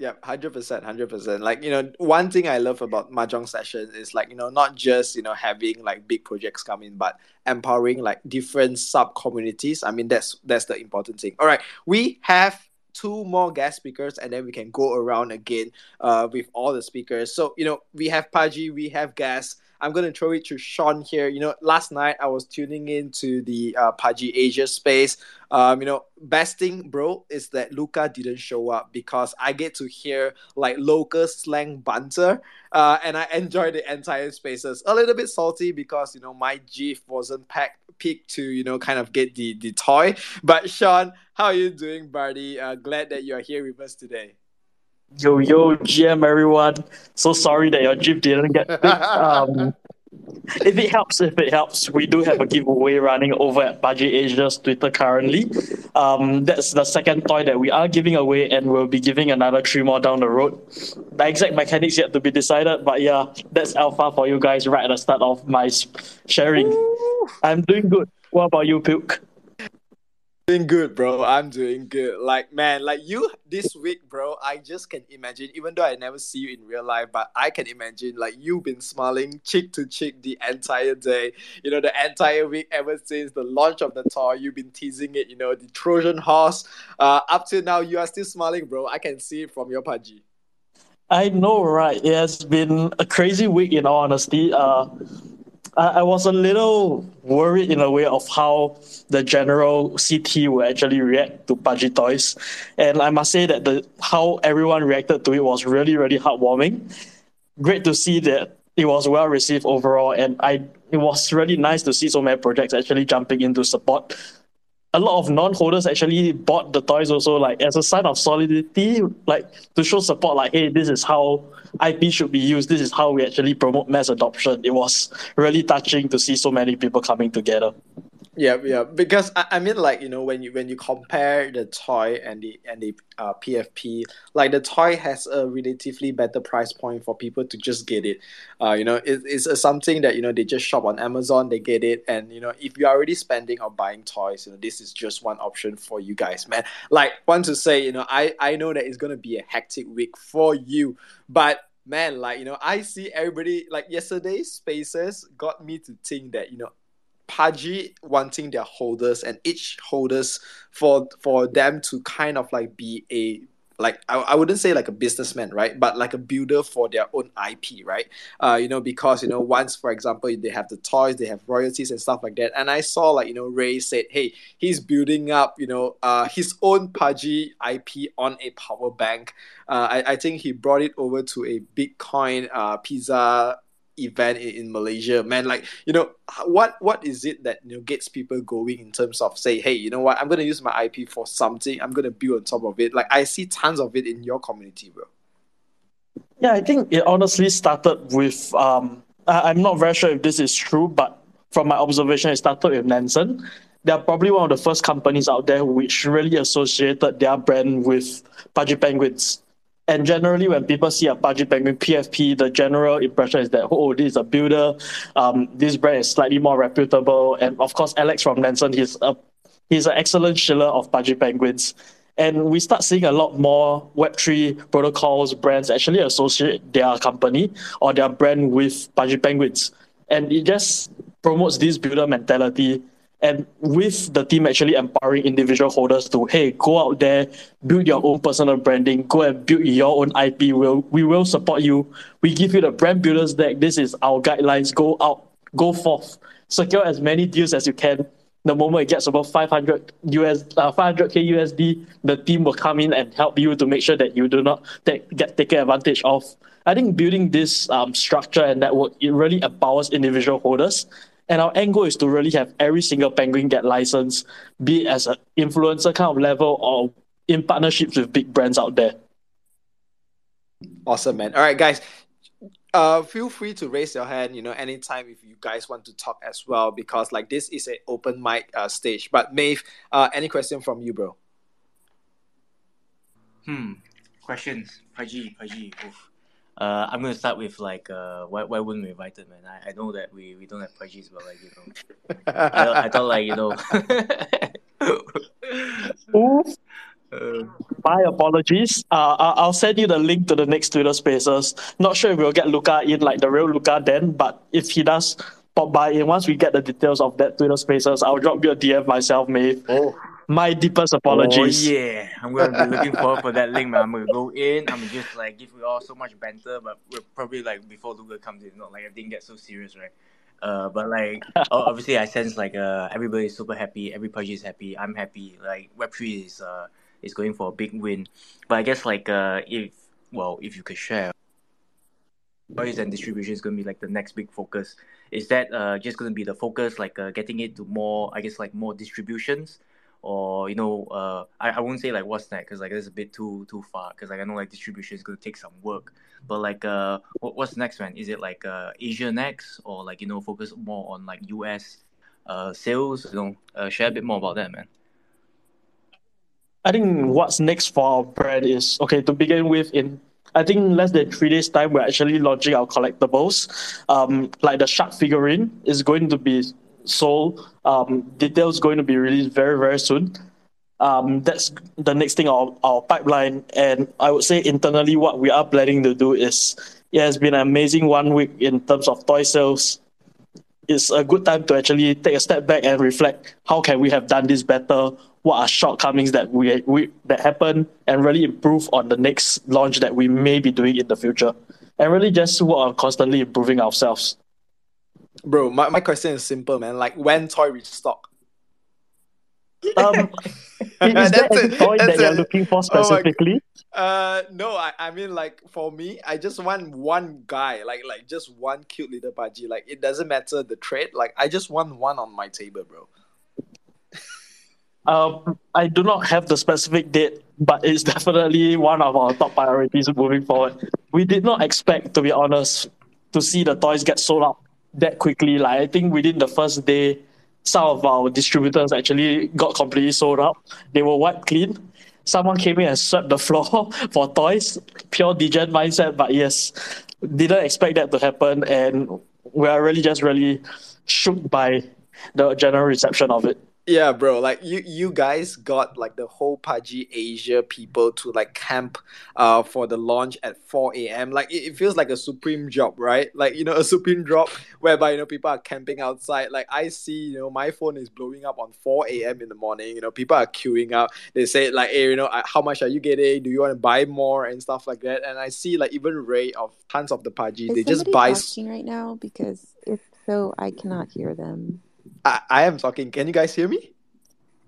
Yep, hundred percent, hundred percent. Like you know, one thing I love about mahjong sessions is like you know not just you know having like big projects come in, but empowering like different sub communities. I mean that's that's the important thing. All right, we have two more guest speakers, and then we can go around again uh with all the speakers. So you know we have Paji, we have Gas. I'm to throw it to Sean here. You know, last night I was tuning into the uh, Pudgy Asia space. Um, you know, best thing, bro, is that Luca didn't show up because I get to hear like local slang banter, uh, and I enjoy the entire spaces. A little bit salty because you know my GIF wasn't packed picked to you know kind of get the the toy. But Sean, how are you doing, buddy? Uh, glad that you are here with us today. Yo, yo, GM, everyone. So sorry that your GIF didn't get picked. Um, if it helps, if it helps, we do have a giveaway running over at Pudgy Asia's Twitter currently. Um, that's the second toy that we are giving away, and we'll be giving another three more down the road. The exact mechanics yet to be decided, but yeah, that's alpha for you guys right at the start of my sharing. I'm doing good. What about you, Puke? Doing good, bro. I'm doing good. Like, man, like you this week, bro. I just can imagine, even though I never see you in real life, but I can imagine, like, you've been smiling cheek to cheek the entire day. You know, the entire week ever since the launch of the toy. You've been teasing it, you know, the Trojan horse. Uh, up to now, you are still smiling, bro. I can see it from your pudgy. I know, right? It has been a crazy week, in all honesty. Uh, I, I was a little worried in a way of how the general CT will actually react to Pudgy Toys. And I must say that the how everyone reacted to it was really, really heartwarming. Great to see that it was well received overall, and I it was really nice to see so many projects actually jumping into support a lot of non-holders actually bought the toys also like as a sign of solidarity like to show support like hey this is how ip should be used. This is how we actually promote mass adoption. It was really touching to see so many people coming together yeah, yeah. Because I, I mean, like you know, when you when you compare the toy and the and the uh, PFP, like the toy has a relatively better price point for people to just get it. Uh, you know, it, it's a, something that you know they just shop on Amazon, they get it, and you know, if you are already spending or buying toys, you know, this is just one option for you guys, man. Like, want to say, you know, I I know that it's gonna be a hectic week for you, but man, like you know, I see everybody like yesterday's spaces got me to think that you know Pudgy wanting their holders and each holders for for them to kind of like be a like I, I wouldn't say like a businessman right? But like a builder for their own ip right? Uh you know because you know once for example they have the toys they have royalties and stuff like that. And i saw like you know ray said hey he's building up you know uh his own pudgy ip on a power bank. Uh i, I think he brought it over to a bitcoin uh pizza event in, in Malaysia, man. Like, you know, what what is it that you know gets people going in terms of say, hey, you know what, I'm gonna use my IP for something, I'm gonna build on top of it. Like I see tons of it in your community, bro. Yeah, I think it honestly started with um I, I'm not very sure if this is true, but from my observation, it started with Nansen. They're probably one of the first companies out there which really associated their brand with Pudgy Penguins. And generally, when people see a Pudgy Penguin PFP, the general impression is that, oh, this is a builder. Um, this brand is slightly more reputable. And of course, Alex from Nansen, he's a he's an excellent shiller of Pudgy Penguins. And we start seeing a lot more Web3 protocols, brands actually associate their company or their brand with Pudgy Penguins. And it just promotes this builder mentality and with the team actually empowering individual holders to hey go out there build your own personal branding go and build your own ip we'll, we will support you. We give you the brand builders deck. This is our guidelines. Go out go forth. Secure as many deals as you can. The moment it gets above 500 us uh, 500k usd the team will come in and help you to make sure that you do not take, get taken advantage of. I think building this um, structure and network it really empowers individual holders and our end goal is to really have every single penguin get licensed, be it as an influencer kind of level or in partnerships with big brands out there. Awesome, man. All right, guys. Uh, feel free to raise your hand, you know, anytime if you guys want to talk as well, because like this is an open mic uh, stage. But Maeve, uh, any question from you, bro? Hmm. Questions. Pudgy, Pudgy. Oof. Uh, I'm gonna start with like uh, why why wouldn't we invite it, man? I, I know that we, we don't have pudgies, but like you know, I, I thought like you know. Oof. My apologies. Uh, I'll send you the link to the next Twitter Spaces. Not sure if we'll get Luca in like the real Luca then, but if he does pop by in once we get the details of that Twitter Spaces, I'll drop you a DM myself, Maeve. Oh, My deepest Oh apologies. yeah, I'm gonna be looking forward for that link, man. I'm gonna go in. I'm gonna just like give you all so much banter, but we're probably like before Luca comes in, not like everything gets so serious, right? Uh, but like obviously, I sense like uh everybody's super happy. Everybody is happy. I'm happy. Like Web three is uh is going for a big win. But I guess like uh if well if you could share toys and distribution is going to be like the next big focus. Is that uh, just going to be the focus, like uh, getting it to more, I guess, like more distributions, or you know, uh, I, I won't say like what's next because like that's a bit too too far because like I know like distribution is going to take some work. But like, uh, what, what's next, man? Is it like uh, Asia next, or like you know, focus more on like US uh sales? You know, uh, share a bit more about that, man. I think what's next for our brand is okay to begin with. In I think less than three days time, we're actually launching our collectibles. Um, like the shark figurine is going to be sold. Um, details going to be released very very soon. Um, that's the next thing our our pipeline, and I would say internally what we are planning to do is it has been an amazing one week in terms of toy sales it's a good time to actually take a step back and reflect how can we have done this better what are shortcomings that we, we that happen and really improve on the next launch that we may be doing in the future and really just work on constantly improving ourselves Bro, my, my question is simple, man. Like when toy restock? um is there That's any it. toy that That's you're looking for Oh specifically Uh, no, I, I mean like for me, I just want one guy, like like just one cute little budgie. Like it doesn't matter the trade. Like I just want one on my table, bro. Um, I do not have the specific date, but it's definitely one of our top priorities moving forward. We did not expect, to be honest, to see the toys get sold out that quickly. Like I think within the first day, some of our distributors actually got completely sold out. They were wiped clean. Someone came in and swept the floor for toys. Pure degen mindset, but yes, didn't expect that to happen, and we are really just really shook by the general reception of it. Yeah, bro. Like you, you guys got like the whole Pudgy Asia people to like camp, uh, for the launch at four a.m. Like it, it feels like a supreme job, right? Like you know, a supreme job whereby you know people are camping outside. Like I see, you know, my phone is blowing up on four a.m. in the morning. You know, people are queuing up. They say like, hey, you know, how much are you getting? Do you want to buy more and stuff like that? And I see like even Ray of tons of the Pudgy, Is they just buy. talking right now? Because if so, I cannot hear them. I, I am talking. Can you guys hear me?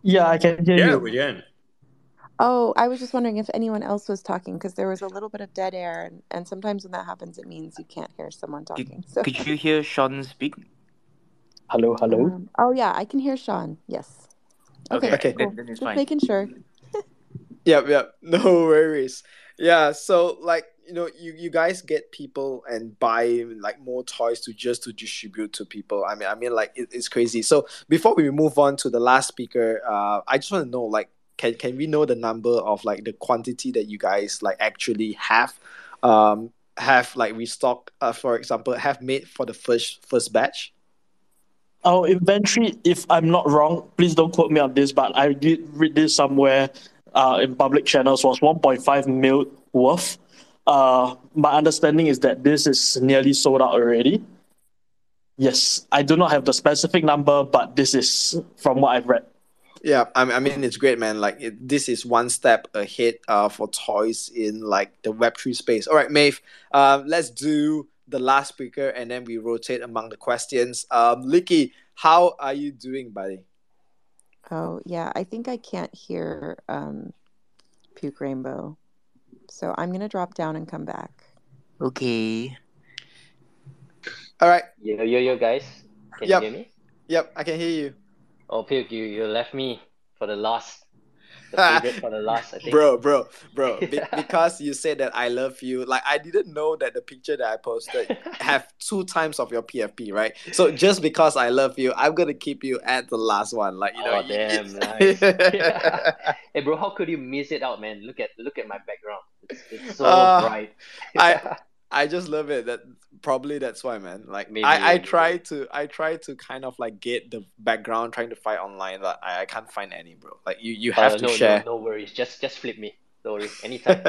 Yeah, I can hear Yeah, you. we can. Oh, I was just wondering if anyone else was talking because there was a little bit of dead air, and, and sometimes when that happens, it means you can't hear someone talking. So, Could you hear Sean speak? Hello, hello. um, oh yeah, I can hear Sean. Yes. Okay, Okay. cool. Then, then Just fine. making sure. Yep, yep. No worries. Yeah, so like you know, you, you guys get people and buy like more toys to just to distribute to people. I mean, I mean, like it, it's crazy. So before we move on to the last speaker, uh, I just want to know like, can can we know the number of like the quantity that you guys like actually have, um, have like restock, uh, for example, have made for the first first batch? Our inventory, if I'm not wrong, please don't quote me on this, but I did read this somewhere uh, in public channels was 1.5 mil worth. Uh, my understanding is that this is nearly sold out already. Yes, I do not have the specific number, but this is from what I've read. Yeah, I mean, I mean it's great, man. Like it, this is one step ahead uh, for toys in like the Web three space. All right, Maeve, um, let's do the last speaker, and then we rotate among the questions. Um, Licky, how are you doing, buddy? Oh yeah, I think I can't hear um, Puke Rainbow, so I'm gonna drop down and come back. Okay. All right. Yo, yo, yo, guys. Can Yep. you hear me? Yep, I can hear you, Oh, Pig, you, you left me for the last. Favorite for the last, I think. bro, bro, bro. Be- because you said that I love you. Like I didn't know that the picture that I posted have two times of your PFP, right? So just because I love you, I'm gonna keep you at the last one. Like you know. Oh, you- damn, nice. Hey, bro, how could you miss it out, man? Look at look at my background. It's, it's so Uh, bright. I I just love it. That probably that's why, man. Like Maybe, I I maybe. try to I try to kind of like get the background trying to find online, but I, I can't find any, bro. Like you you have Uh, to no, share. no, no worries. Just just flip me. No worries. Anytime.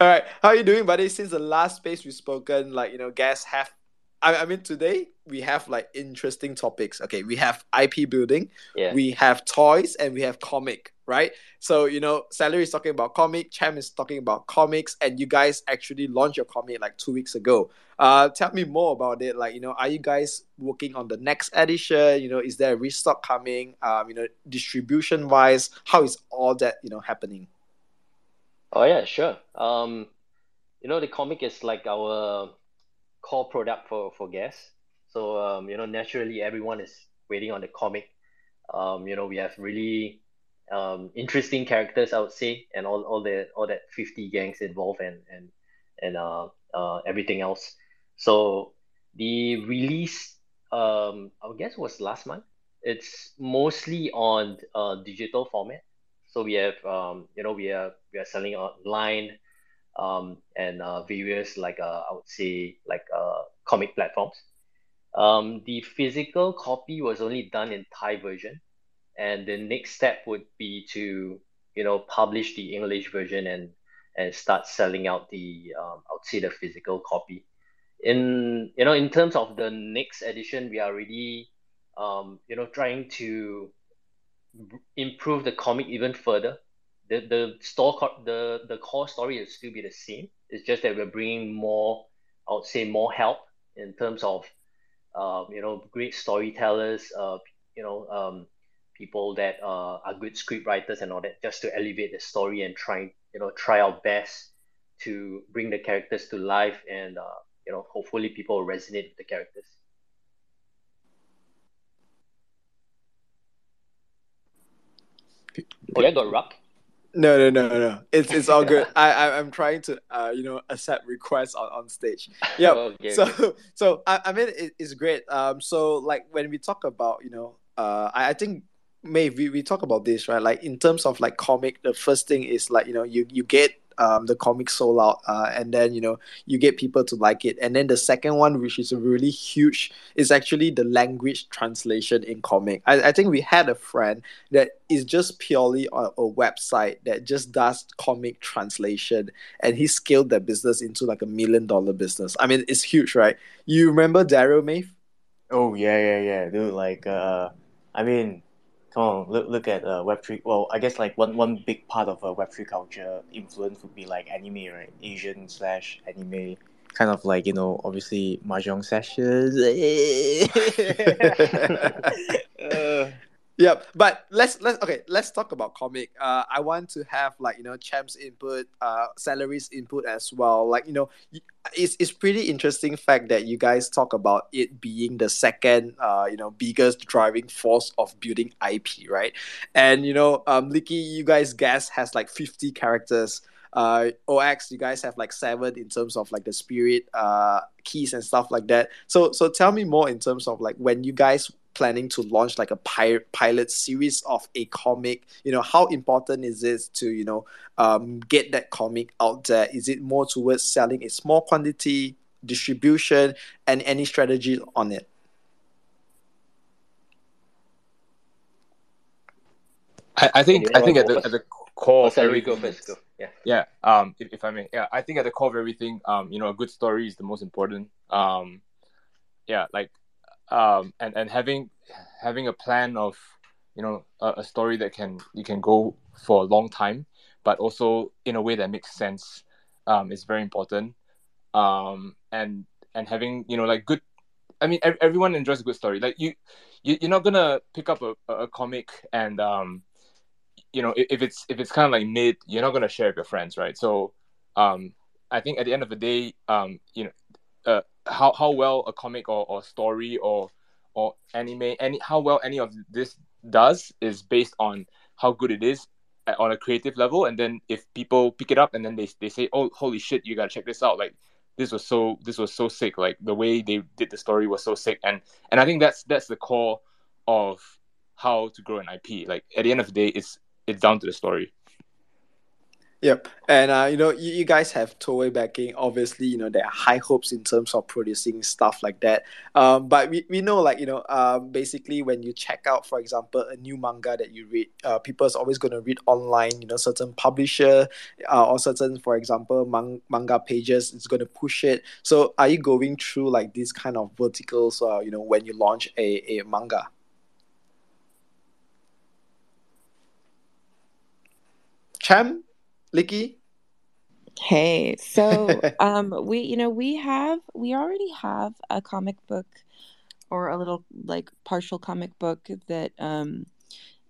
All right, how are you doing, buddy? Since the last space we've spoken, like you know, guests have I, I mean today we have like interesting topics. Okay, we have IP building, Yeah. we have toys, and we have comic, right? So you know, Celery is talking about comic, Cham is talking about comics, and you guys actually launched your comic like two weeks ago. Uh, tell me more about it. Like, you know, are you guys working on the next edition? You know, is there a restock coming? Um, you know, distribution wise, how is all that you know happening? Oh yeah, sure. Um, you know, the comic is like our core product for for guests. So um, you know, naturally everyone is waiting on the comic. Um, you know, we have really um interesting characters, I would say, and all, all the all that 50 gangs involved and and and uh uh everything else. So the release um I guess was last month. It's mostly on uh digital format. So we have um you know we are we are selling online um and uh various like uh I would say like uh comic platforms. Um the physical copy was only done in Thai version and the next step would be to you know publish the English version and and start selling out the um I would say the physical copy. In you know in terms of the next edition we are already um you know trying to improve the comic even further. The the store co- the the core story will still be the same. It's just that we're bringing more, I would say, more help in terms of, um, you know, great storytellers, uh, you know, um, people that uh, are good script writers and all that, just to elevate the story and try, you know, try our best to bring the characters to life and uh, you know, hopefully people will resonate with the characters. Oh yeah, got Rock. No, no, no, no. It's it's all good. I, I I'm trying to uh you know accept requests on, on stage. Yeah. Okay, so so I, I mean it, it's great. Um. So like when we talk about you know uh I, I think May we, we talk about this right like in terms of like comic the first thing is like you know you you get um the comic sold out uh and then you know you get people to like it and then the second one which is really huge is actually the language translation in comic I, I think we had a friend that is just purely on a website that just does comic translation and he scaled that business into like a million dollar business i mean it's huge right you remember daryl Maeve? Oh yeah, yeah, yeah, dude. Like, uh, I mean, come on, look look at uh, Web three. Well, I guess like one one big part of uh, Web three culture influence would be like anime, right? Asian slash anime, kind of like you know, obviously mahjong sessions. uh, Yep, but let's let's okay. Let's talk about comic. Uh, I want to have like you know Champ's input, uh, Celery's input as well. Like you know, it's it's pretty interesting fact that you guys talk about it being the second, uh, you know, biggest driving force of building IP, right? And you know, um, Licky, you guys guess has like fifty characters. Uh, OX, you guys have like seven in terms of like the spirit, uh, keys and stuff like that. So so tell me more in terms of like when you guys planning to launch like a pi- pilot series of a comic you know how important is it to you know um, get that comic out there is it more towards selling a small quantity distribution and any strategy on it I, I think I think at the at the core Oh, of everything, first. Yeah. yeah um if, if i may yeah i think at the core of everything um you know a good story is the most important um yeah like um and and having having a plan of you know a, a story that can you can go for a long time but also in a way that makes sense um is very important. Um and and having you know like good i mean ev- everyone enjoys a good story. Like you, you you're not gonna pick up a, a comic and um you know if, if it's if it's kind of like mid you're not to share with your friends right? So um i think at the end of the day um you know uh, how how well a comic or, or story or or anime any how well any of this does is based on how good it is at, on a creative level. And then if people pick it up and then they, they say oh holy shit you gotta check this out. Like this was so this was so sick. Like the way they did the story was so sick. And and i think that's that's the core of how to grow an ip like at the end of the day it's it's down to the story Yep, and uh, you know, you, you guys have Toei backing. Obviously, you know there are high hopes in terms of producing stuff like that. Um, but we, we know, like you know, um, basically when you check out, for example, a new manga that you read, uh, people's always going to read online. You know, certain publisher uh, or certain, for example, man- manga pages is going to push it. So, are you going through like these kind of verticals? Uh, you know, when you launch a, a manga. Cham, Licky? Hey, so um we you know we have we already have a comic book or a little like partial comic book that um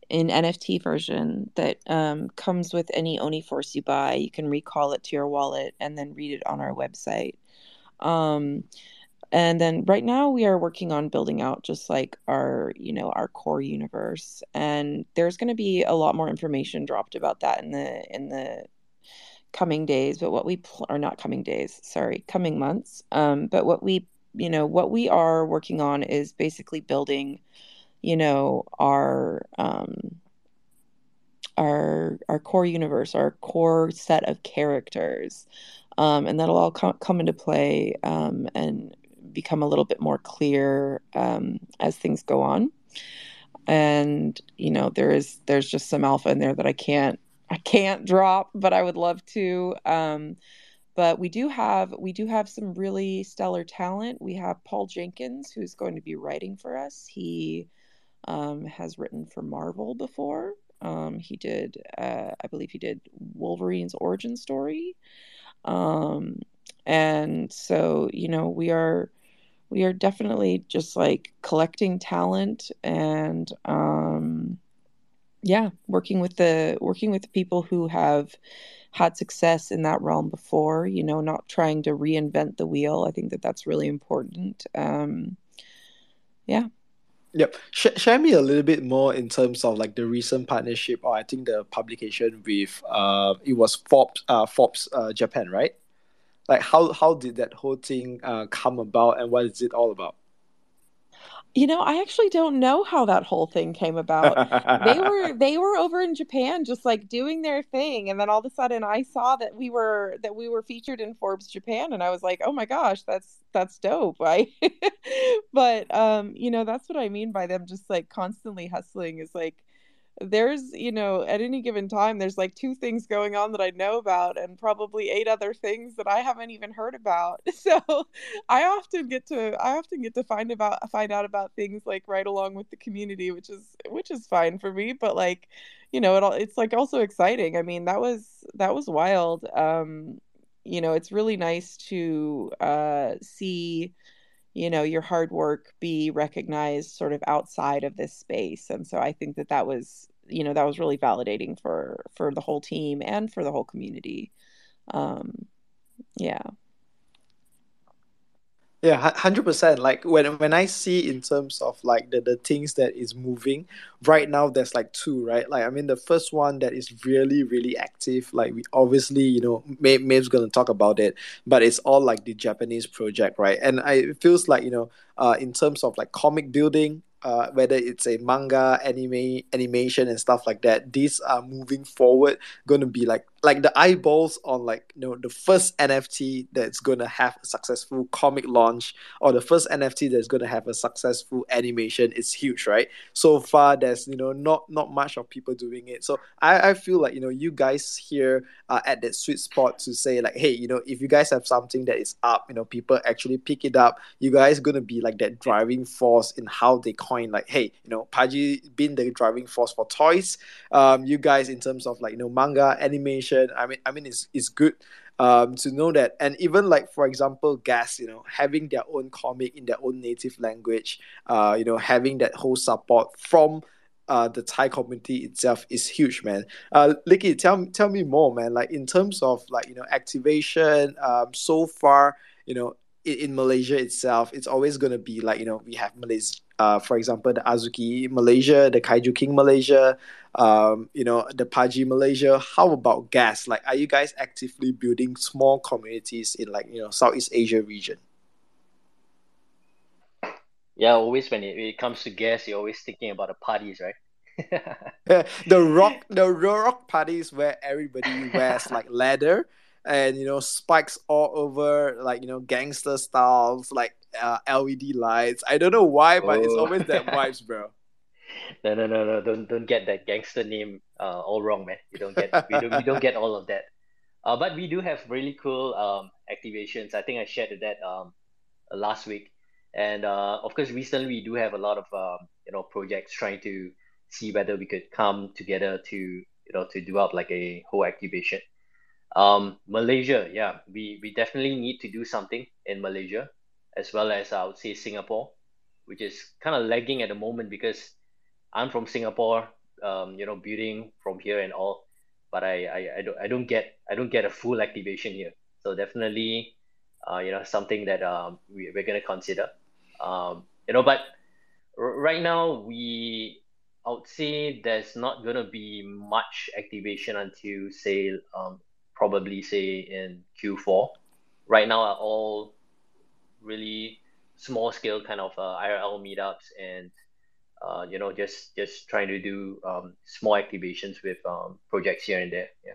in NFT version that um comes with any Oni-Force you buy. You can recall it to your wallet and then read it on our website. Um and then right now we are working on building out just like our you know our core universe and there's going to be a lot more information dropped about that in the in the coming days but what we pl- are not coming days sorry coming months. Um but what we you know what we are working on is basically building you know our um our our core universe our core set of characters. Um and that'll all com- come into play um and become a little bit more clear um as things go on and you know there is there's just some alpha in there that I can't I can't drop, but I would love to. Um, but we do have we do have some really stellar talent. We have Paul Jenkins, who's going to be writing for us. He um, has written for Marvel before. Um, he did, uh, I believe, he did Wolverine's origin story. Um, and so, you know, we are we are definitely just like collecting talent and um yeah working with the working with the people who have had success in that realm before you know not trying to reinvent the wheel i think that that's really important um yeah Yep. Sh- share me a little bit more in terms of like the recent partnership, or I think the publication with uh, it was Forbes, uh, Forbes, uh, Japan, right? Like how how did that whole thing uh come about, and what is it all about? you know i actually don't know how that whole thing came about they were they were over in japan just like doing their thing and then all of a sudden i saw that we were that we were featured in forbes japan and i was like oh my gosh that's that's dope i but um you know that's what i mean by them just like constantly hustling is like there's you know at any given time there's like two things going on that i know about and probably eight other things that i haven't even heard about. So i often get to i often get to find about find out about things like right along with the community which is which is fine for me but like you know it all it's like also exciting. I mean that was that was wild. Um you know it's really nice to uh see you know your hard work be recognized sort of outside of this space. And so i think that that was you know that was really validating for for the whole team and for the whole community. Um yeah Yeah, hundred percent. Like when when I see in terms of like the, the things that is moving right now, there's like two, right? Like I mean, the first one that is really really active. Like we obviously, you know, May Maeve's gonna talk about it, but it's all like the Japanese project, right? And I it feels like you know, uh, in terms of like comic building. Uh, whether it's a manga, anime, animation, and stuff like that, these are moving forward. Going to be like like the eyeballs on like you know the first NFT that's going to have a successful comic launch or the first NFT that's going to have a successful animation is huge, right? So far, there's you know not not much of people doing it. So I, I feel like you know you guys here are at that sweet spot to say like, hey, you know, if you guys have something that is up, you know, people actually pick it up. You guys gonna be like that driving force in how they coin like, hey, you know, Pudgy been the driving force for toys. Um, you guys in terms of like you know manga animation. I mean, I mean, it's it's good um, to know that and even like for example gas you know having their own comic in their own native language uh, you know having that whole support from uh, the Thai community itself is huge, man. Uh, Licky, tell tell me more, man. Like in terms of like you know activation, um, so far, you know, in, Malaysia itself, it's always gonna be like you know we have Malaysia, uh, for example, the Azuki Malaysia, the Kaiju King Malaysia, um, you know, the Pudgy Malaysia. How about gas? Like, are you guys actively building small communities in like you know Southeast Asia region? Yeah, always when it, when it comes to gas, you're always thinking about the parties, right? the rock the rock parties where everybody wears like leather and you know spikes all over like you know gangster styles like uh, LED lights. I don't know why, but it's Oh. always that vibes, bro. No, no, no, no! Don't don't get that gangster name uh, all wrong, man. You don't get we don't we don't get all of that. Uh, but we do have really cool um activations. I think I shared that um last week, and uh, of course recently we do have a lot of um you know projects trying to see whether we could come together to you know to do up like a whole activation. Um, Malaysia, yeah, we we definitely need to do something in Malaysia, as well as I would say Singapore, which is kind of lagging at the moment because I'm from Singapore, um, you know, building from here and all, but I, I, I don't I don't get I don't get a full activation here. So definitely, uh, you know, something that um we, we're gonna consider. Um, you know, but r- right now we I would say there's not gonna be much activation until say um probably say in Q4. Right now are all really small scale kind of uh, IRL meetups and uh, you know just just trying to do um, small activations with um, projects here and there. Yeah.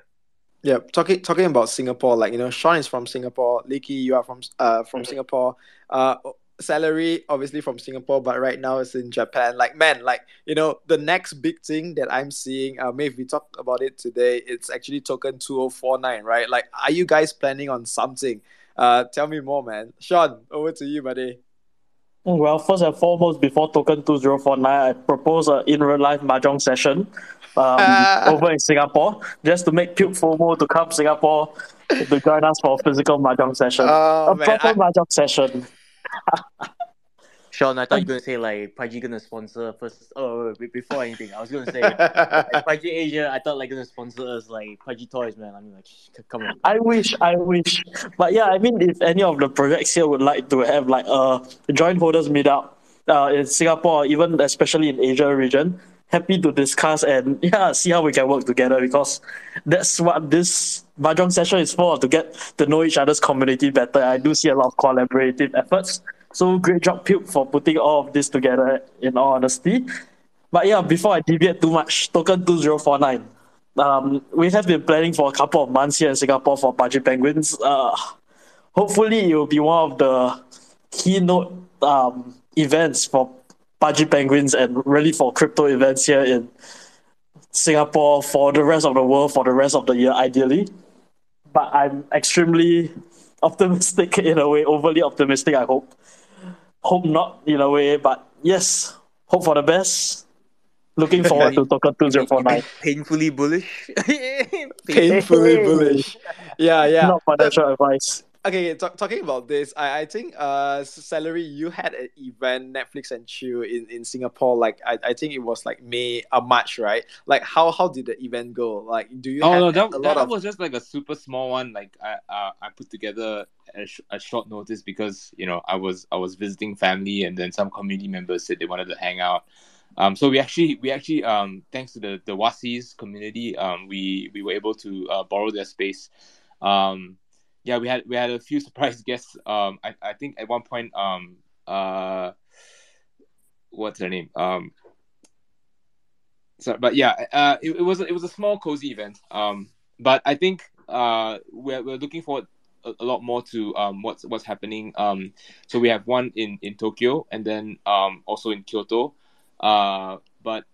Yeah, talking talking about Singapore, like you know, Sean is from Singapore. Licky, you are from uh from Mhm. Singapore. Uh, Celery obviously from Singapore, but right now it's in Japan. Like man, like you know, the next big thing that I'm seeing. Uh, maybe we talked about it today. It's actually token two zero four nine, right? Like, are you guys planning on something? Uh, tell me more, man. Sean, over to you, buddy. Well, first and foremost, before Token 2049, I propose a in real life mahjong session um, over in Singapore just to make Puke FOMO to come Singapore to join us for a physical mahjong session. Oh a man, proper I, mahjong session. Sean, I thought you were gonna say like Pudgy gonna sponsor first. Oh, before anything, I was gonna say like, Pudgy Asia. I thought like gonna sponsor us like Pudgy Toys, man. I mean, like, come on. I wish, I wish. But yeah, I mean, if any of the projects here would like to have like a joint holders meetup uh, in Singapore, even especially in Asia region, happy to discuss and yeah, see how we can work together because that's what this mahjong session is for to get to know each other's community better. I do see a lot of collaborative efforts. So great job, Puke, for putting all of this together. In all honesty, but yeah, before I deviate too much, token 2049. Um, we have been planning for a couple of months here in Singapore for Pudgy Penguins. Uh, hopefully, it will be one of the keynote um, events for Pudgy Penguins and really for crypto events here in Singapore for the rest of the world for the rest of the year, ideally. But I'm extremely optimistic in a way, overly optimistic, I hope. Hope not in a way, but yes, hope for the best. Looking forward to Token You you 2049. mean painfully bullish? painfully bullish. Yeah, yeah. Not financial advice. Okay, talk, talking about this, I, I think uh Celery, you had an event Netflix and Chill in, in Singapore. Like I, I think it was like May uh March, right? Like how how did the event go? Like do you Oh have no, that, a lot that of was just like a super small one. Like I uh, I put together a, sh- a short notice because you know I was I was visiting family and then some community members said they wanted to hang out. Um, so we actually we actually um thanks to the the Wassies community um we we were able to uh, borrow their space. Um, yeah, we had we had a few surprise guests. Um, I I think at one point um uh what's her name? Um so but yeah uh it, it was it was a small cozy event. Um but i think uh we're, we're looking forward a, a lot more to um what's what's happening. Um so we have one in in tokyo and then um also in kyoto. Uh but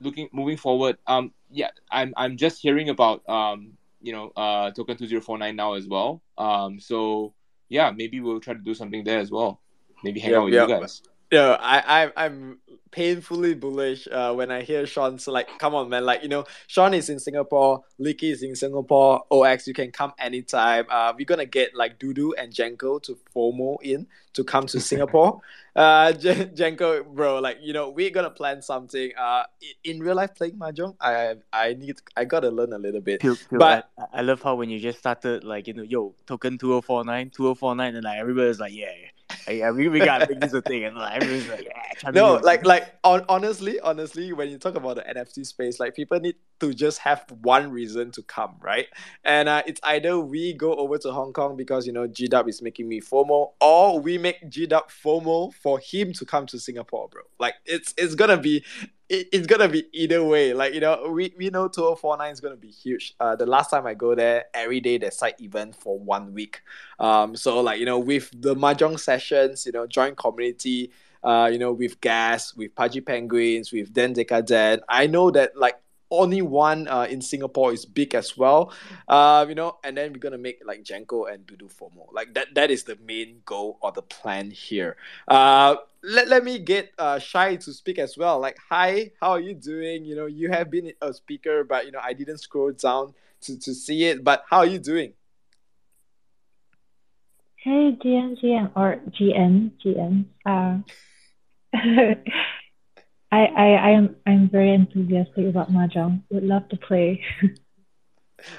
looking moving forward um yeah i'm i'm just hearing about um you know uh token 2049 now as well. Um so yeah maybe we'll try to do something there as well. Maybe hang Yep, out with yep. you guys Yeah, I, I I'm painfully bullish uh, when I hear Sean. So like, come on, man. Like you know, Sean is in Singapore, Licky is in Singapore. OX, you can come anytime. Uh, we're gonna get like Dudu and Jenko to FOMO in to come to Singapore. uh, J- Jenko, bro, like you know, we're gonna plan something. Uh, in real life playing mahjong, I I need I gotta learn a little bit. But I, I love how when you just started like you know yo token 2049 2049 and like everybody's like yeah yeah, yeah we, we gotta make this a thing and like everyone's like yeah no like like on, honestly honestly when you talk about the nft space like people need to just have one reason to come, right? And uh, it's either we go over to Hong Kong because you know G Dub is making me FOMO, or we make G Dub FOMO for him to come to Singapore, bro. Like it's it's gonna be it, it's gonna be either way. Like you know, we, we know 2049 is gonna be huge. Uh, the last time I go there, every day there's side event for one week. Um, so like you know, with the mahjong sessions, you know, join community. Uh, you know, with Gas, with Pudgy Penguins, with Den Den. I know that like only one uh, in Singapore is big as well. Uh, you know, and then we're gonna make like Janko and Dudu FOMO. Like that that is the main goal or the plan here. Uh let, let me get uh Shy to speak as well. Like, hi, how are you doing? You know, you have been a speaker, but you know, I didn't scroll down to, to see it. But how are you doing? Hey GM GM or GM GM. Uh I, I, I am I'm very enthusiastic about mahjong. Would love to play.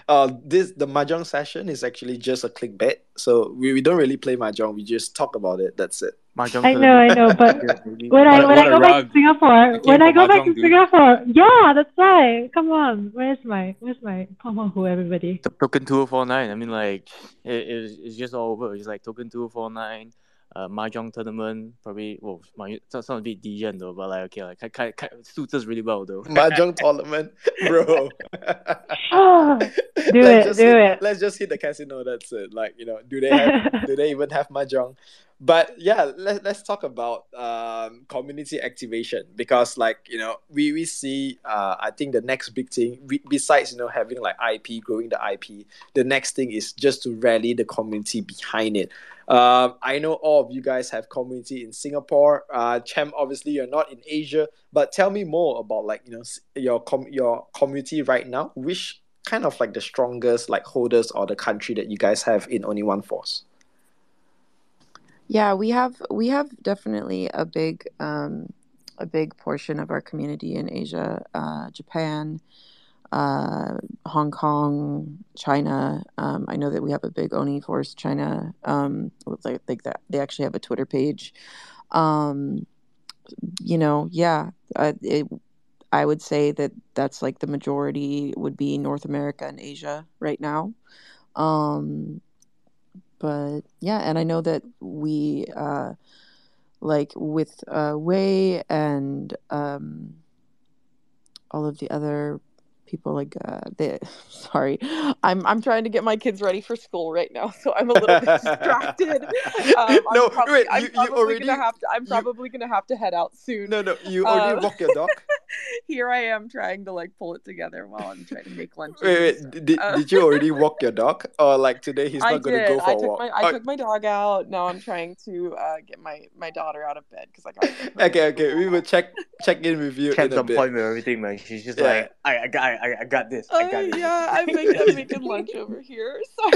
uh, this the mahjong session is actually just a clickbait. So we, we don't really play mahjong. We just talk about it. That's it. Mahjong I know, I know, but when I when I go back to Singapore, when I go back to Singapore, yeah, that's right. Come on, where's my where's my come on, who everybody? Token two four nine. I mean, like it, it's it's just all over. It's like token two four nine uh, mahjong tournament probably well my sounds a bit degen though but like okay like kind, kind, suits us really well though. Mahjong tournament bro. Do let's it do hit, it. let's just hit the casino that's it. Like you know do they have do they even have mahjong? But yeah let, let's talk about um, community activation because like you know we we see uh, i think the next big thing we, besides you know having like ip growing the ip the next thing is just to rally the community behind it um, I know all of you guys have community in Singapore. Uh, Chem, obviously you're not in Asia, but tell me more about like you know your com- your community right now. Which kind of like the strongest like holders or the country that you guys have in Oni Force? Yeah, we have we have definitely a big um, a big portion of our community in Asia, uh, Japan, uh, Hong Kong, China. Um, I know that we have a big Oni Force China. Um, I think that they actually have a Twitter page. Um, you know, yeah, uh, it, I would say that that's like the majority would be North America and Asia right now. Um, but yeah, and I know that we uh, like with uh, Wei and um, all of the other people like uh, they sorry i'm i'm trying to get my kids ready for school right now so i'm a little distracted um, no I'm probably, wait I'm you, you probably already gonna have to i'm you- probably gonna have to head out soon no no you already Um, walk your dog here i am trying to like pull it together while i'm trying to make lunch wait wait did, Uh, did you already walk your dog or like today he's I not gonna did. go for I a walk my I Oh, took my dog out. Now I'm trying to uh, get my my daughter out of bed because I got. okay okay we will check check in with you Chem's in a on bit point with everything man she's just Yeah. like I, I got I, I got this I Uh, got this yeah, I'm making I'm making lunch over here.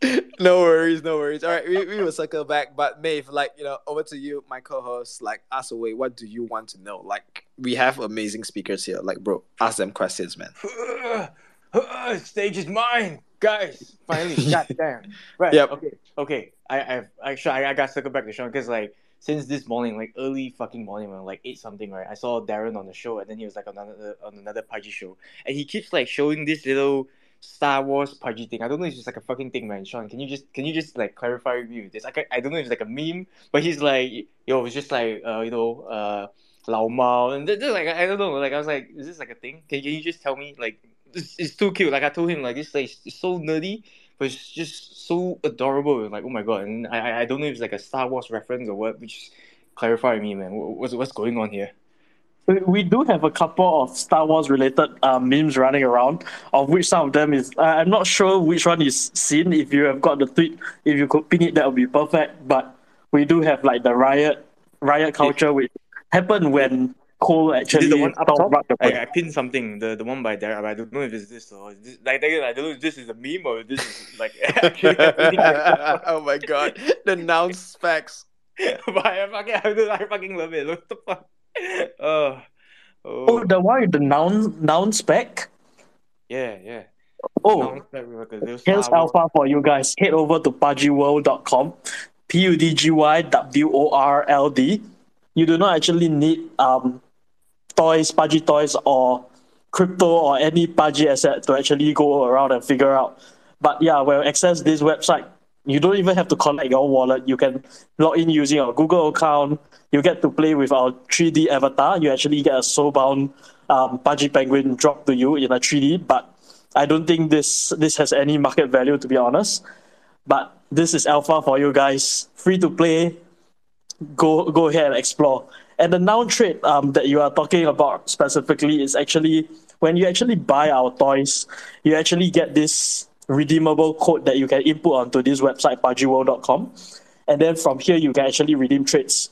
Sorry. no worries, no worries. All right, we, we will circle back. But Maeve, like, you know, over to you, my co-host. Like, ask away. What do you want to know? Like, we have amazing speakers here. Like, bro, ask them questions, man. stage is mine, guys. Finally, goddamn. Right. Yep. Okay. Okay. I I've actually I, I got to circle back to Sean because like since this morning, like early fucking morning, when like eight something, right? I saw Darren on the show, and then he was like on another on another Pudgy show, and he keeps like showing this little Star Wars Pudgy thing. I don't know if it's just like a fucking thing, man. Sean, can you just can you just like clarify with me with this? I, I don't know if it's like a meme, but he's like, yo, it's just like uh you know uh. Lao Mao and then like I don't know like I was like is this like a thing can, can you just tell me like it's, it's too cute like I told him like this like it's so nerdy but it's just so adorable like oh my god and I I- don't know if it's like a Star Wars reference or what which clarify me man what's what's going on here We- We do have a couple of Star Wars related uh, memes running around, of which some of them is. Uh, I'm not sure which one is seen. If you have got the tweet, if you could pin it, that would be perfect. But we do have like the riot, riot culture, which happened when Cole Is actually it the one up top? The I, I pinned something, the, the one by there, I don't know if it's this or is this, like I don't know if this is a meme or this is like actually happening right now. oh my god, the noun specs. but I fucking I, fucking love it. What the fuck? Oh, Oh, oh, the one with the noun noun spec. yeah, yeah. Oh, Now it's like like a little Here's alpha for you guys. Head over to pudgyworld.com. P U D G Y W O R L D. You do not actually need um toys, pudgy toys, or crypto or any Pudgy asset to actually go around and figure out. But yeah, when you access this website, you don't even have to connect your wallet. You can log in using your Google account. You get to play with our 3D avatar. You actually get a soulbound um, Penguin drop to you in a 3D. But I don't think this this has any market value to be honest. But this is alpha for you guys. Free to play. Go go ahead and explore. And the noun trait um, that you are talking about specifically is actually when you actually buy our toys, you actually get this redeemable code that you can input onto this website, pudgyworld.com. And then from here, you can actually redeem traits.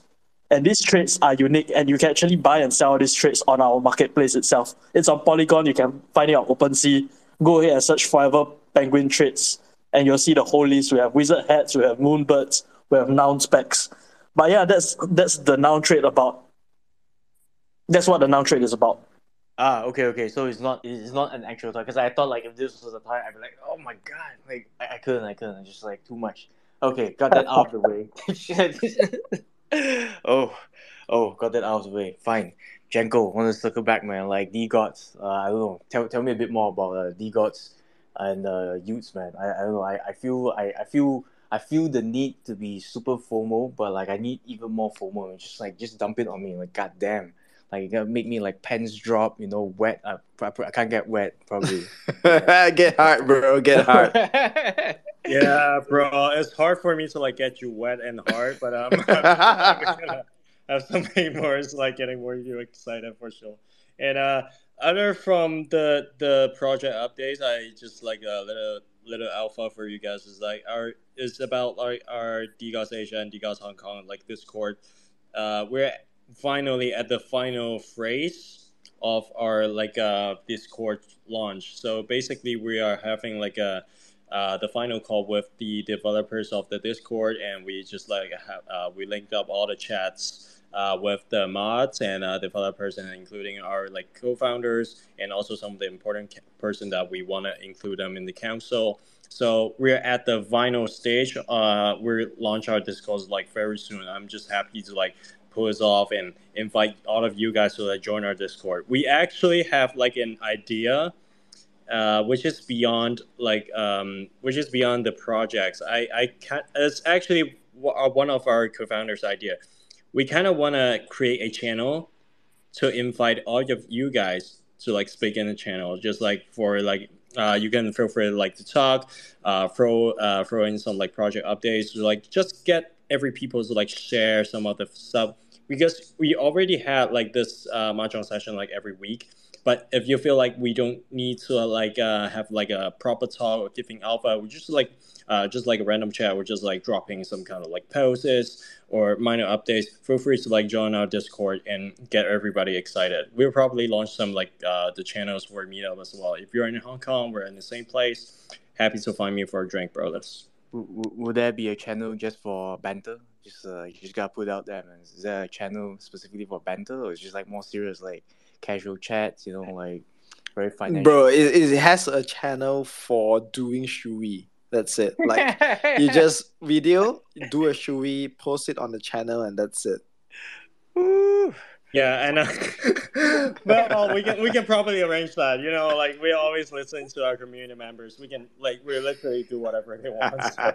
And these traits are unique, and you can actually buy and sell these traits on our marketplace itself. It's on Polygon. You can find it on OpenSea. Go ahead and search Forever Penguin Traits, and you'll see the whole list. We have wizard hats, we have moonbirds, we have noun specs. But yeah, that's that's the noun trait about. That's what the noun trait is about. Ah, okay, okay. So it's not it's not an actual toy because I thought like if this was a toy, I'd be like, oh my god, like I, I couldn't, I couldn't, just like too much. Okay, got that out of the way. oh, oh, got that out of the way. Fine. Janko, want to circle back, man? Like DeGods, uh, I don't know. Tell, tell me a bit more about uh, gods and uh, y00ts, man. I, I don't know. I, I feel I, I feel I feel the need to be super formal, but like I need even more formal And just like just dump it on me. Like goddamn, like you gotta make me like pants drop. You know, wet. I, I, I can't get wet probably. get hard, bro. Get hard. yeah, bro. It's hard for me to like get you wet and hard, but um, I'm gonna have something more. It's like getting more you excited for sure. And uh, other from the the project updates, I just like a little little alpha for you guys is like our is about like our DeGods Asia and DeGods Hong Kong like Discord. Uh, we're finally at the final phrase of our like uh Discord launch. So basically, we are having like a uh, the final call with the developers of the Discord, and we just like have, uh, we linked up all the chats uh, with the mods and uh, developers, and including our like co-founders and also some of the important ca- person that we want to include them in the council. So we're at the final stage. Uh, we launch our Discord like very soon. I'm just happy to like pull this off and invite all of you guys to like join our Discord. We actually have like an idea. Uh, which is beyond like um, which is beyond the projects. I I can It's actually one of our co-founders' idea we kind of want to create a channel to invite all of you guys to like speak in the channel. Just like for like uh, you can feel free like to talk uh, throw uh, throw in some like project updates to like just get every people to like share some of the stuff. Because we already had like this uh, mahjong session like every week but if you feel like we don't need to like uh, have like a proper talk or giving alpha we just like uh, just like a random chat, we're just like dropping some kind of like posts or minor updates. Feel free to like join our Discord and get everybody excited. We'll probably launch some like uh, the channels for meetup as well. If you're in Hong Kong, we're in the same place. Happy to find me for a drink, brothers. Would there be a channel just for banter? Just uh, you just gotta put out there, man. Is there a channel specifically for banter, or is just like more serious, like casual chats? You know, like very financial. Bro, it, it has a channel for doing shui. That's it. Like you just video, do a shui, post it on the channel, and that's it. Yeah, and uh, well, we can we can probably arrange that. You know, like we always listen to our community members. We can like we literally do whatever they want. So,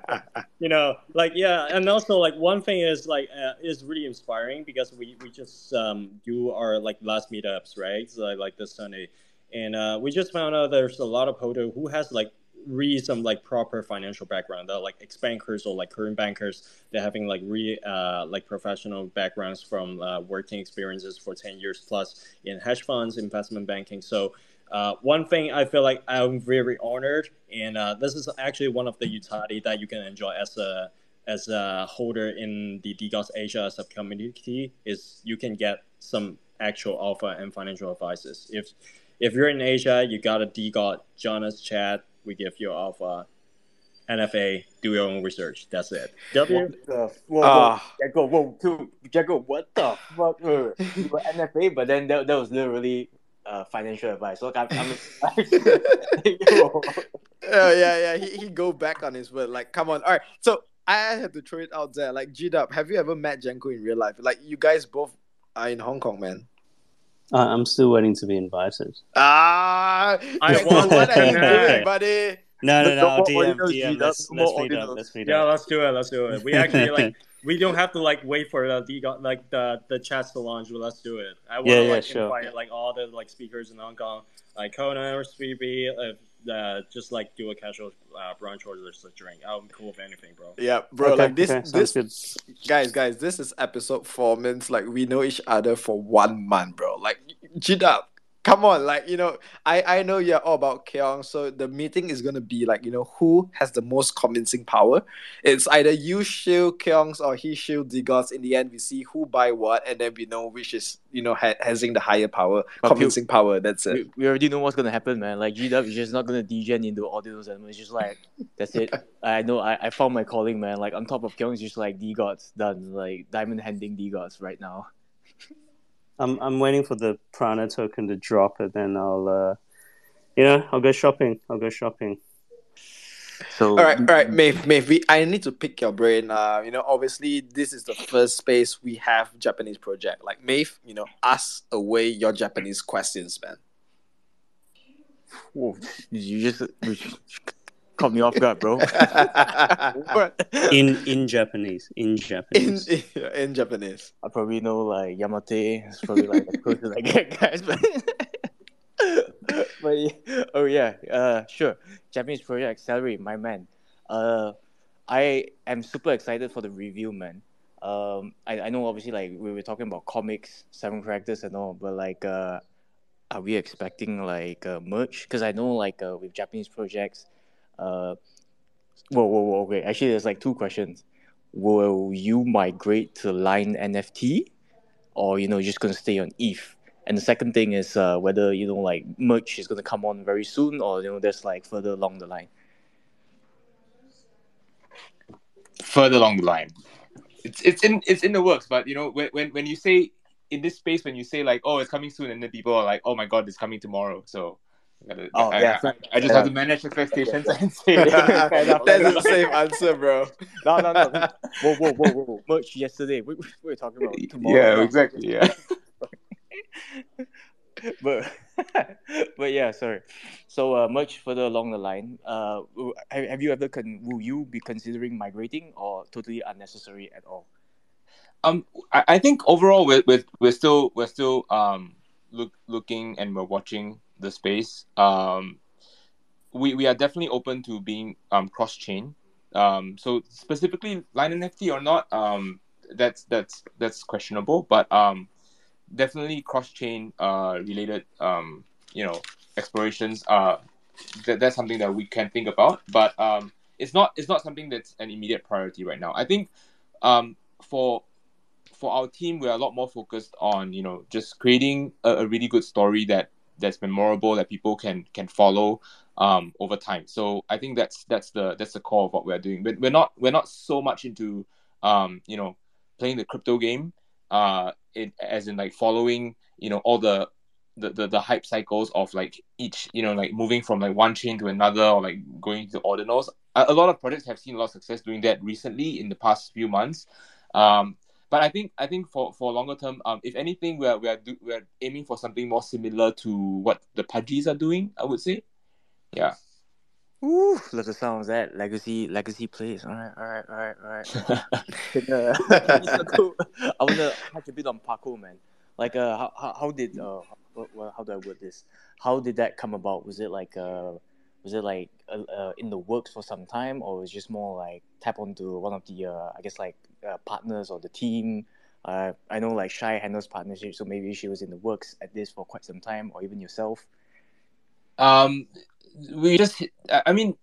you know, like yeah, and also like one thing is like uh, is really inspiring because we we just um do our like last meetups right, so, like this Sunday, and uh, we just found out there's a lot of Poto who has like really some like proper financial background. They're like ex bankers or like current bankers. They're having like really uh, like professional backgrounds from uh, working experiences for ten years plus in hedge funds, investment banking. So. Uh, one thing I feel like I'm very honored, and uh, this is actually one of the utility that you can enjoy as a as a holder in the DeGods Asia subcommunity is you can get some actual alpha and financial advices. If if you're in Asia, you got a DGOT, Jonas chat, we give you alpha. NFA, do your own research. That's it. W. What the, whoa, whoa, Jacko, whoa, Jacko, what the fuck? Uh, you NFA, but then that, that was literally uh, financial advice. Look, I'm, I'm oh, yeah, yeah. He, he go back on his word. Like, come on. All right. So I have to throw it out there. Like, G Dub, have you ever met Janko in real life? Like, you guys both are in Hong Kong, man. Uh, I'm still waiting to be invited. Ah, I want what are you that. doing, buddy? No, no, No no. more DM, ordinals, DM. Let's no let's meet up. Let's meet Yeah, let's do it. Let's do it. We actually like we don't have to like wait for the the like the the chats to launch. But let's do it. I want to Yeah, yeah, like sure. invite like all the like speakers in Hong Kong, like Conan or Sweepy, uh, uh, just like do a casual uh, brunch or just a drink. I'm cool with anything, bro. Yeah, bro. Okay, like this, okay, this, good. guys, guys. This is episode four. Means like we know each other for one month, bro. Like, Jida, come on. Like you know, I I know you're all about Keong, so the meeting is gonna be like you know who has the most convincing power. It's either you shield Keungz or he shield DeGods. In the end, we see who buy what, and then we know which is you know ha- having the higher power, But convincing power. That's it. we already know what's gonna happen, man. Like GW is just not gonna degen into audios and it's just like that's it. I know I, I found my calling, man. Like on top of Kyung, it's just like DeGods done. Like diamond handing DeGods right now. I'm I'm waiting for the Prana token to drop, and then I'll, uh, you know, I'll go shopping. I'll go shopping. So All right, all right, Maeve, Maeve, we, I need to pick your brain. Uh, you know, obviously this is the first space we have Japanese project. Like Maeve, you know, ask away your Japanese questions, man. Whoa, you just you caught me off guard, bro. What? In in Japanese. In in, Japanese. in in Japanese. I probably know like Yamate. It's probably like as close as I get, guys. But, but yeah- oh yeah, uh, sure. Japanese project accelerate, my man. Uh, I am super excited for the review, man. Um, I, I know obviously like we were talking about comics, seven characters and all, but like, uh, are we expecting like uh, merch? Because I know like uh, with Japanese projects, uh, whoa, whoa, whoa. Okay, actually, there's like two questions. Will you migrate to Line NFT, or you know, you're just gonna stay on ETH? And the second thing is uh, whether you know like merch is gonna come on very soon, or you know, there's like further along the line. further along the line. It's it's in it's in the works, but you know when when, when you say in this space when you say like oh it's coming soon and then people are like oh my god it's coming tomorrow so gotta, Oh, I, yeah, I, I just yeah. have to manage expectations and say Fair enough, fair That's the same answer, bro. No, no, no. Whoa, whoa, whoa, whoa, whoa. Merch yesterday. We, we were talking about tomorrow. yeah now. exactly yeah but but yeah, sorry. So uh, much further along the line, uh, have, have you ever con- will you be considering migrating or totally unnecessary at all? um I, I think overall we're, we're we're still we're still um look looking and we're watching the space. Um we we are definitely open to being um cross chain um so specifically line nft or not um that's that's that's questionable but um definitely cross chain uh related um you know explorations uh that, that's something that we can think about but um it's not it's not something that's an immediate priority right now. I think um for for our team we're a lot more focused on you know just creating a, a really good story that that's memorable that people can can follow um over time. So i think that's that's the that's the core of what we're doing. But we're not we're not so much into um you know playing the crypto game uh as in like following you know all the the, the, the hype cycles of like each you know like moving from like one chain to another or like going to ordinals. A, a lot of projects have seen a lot of success doing that recently in the past few months. Um but I think I think for, for longer term, um, if anything, we're we're do, we're aiming for something more similar to what the Pudgies are doing. I would say, yeah. Ooh, love the sound of that legacy legacy plays. All right, all right, all right, all right. Then, so cool. I wanna touch a bit on Parco, man. Like, uh, how how, how did uh, what, how do I word this? How did that come about? Was it like uh, was it like uh, in the works for some time, or was just more like tap onto one of the uh, I guess like uh, partners or the team? Uh, I know like Shy handles partnership, so maybe she was in the works at this for quite some time, or even yourself. Um, we just I mean,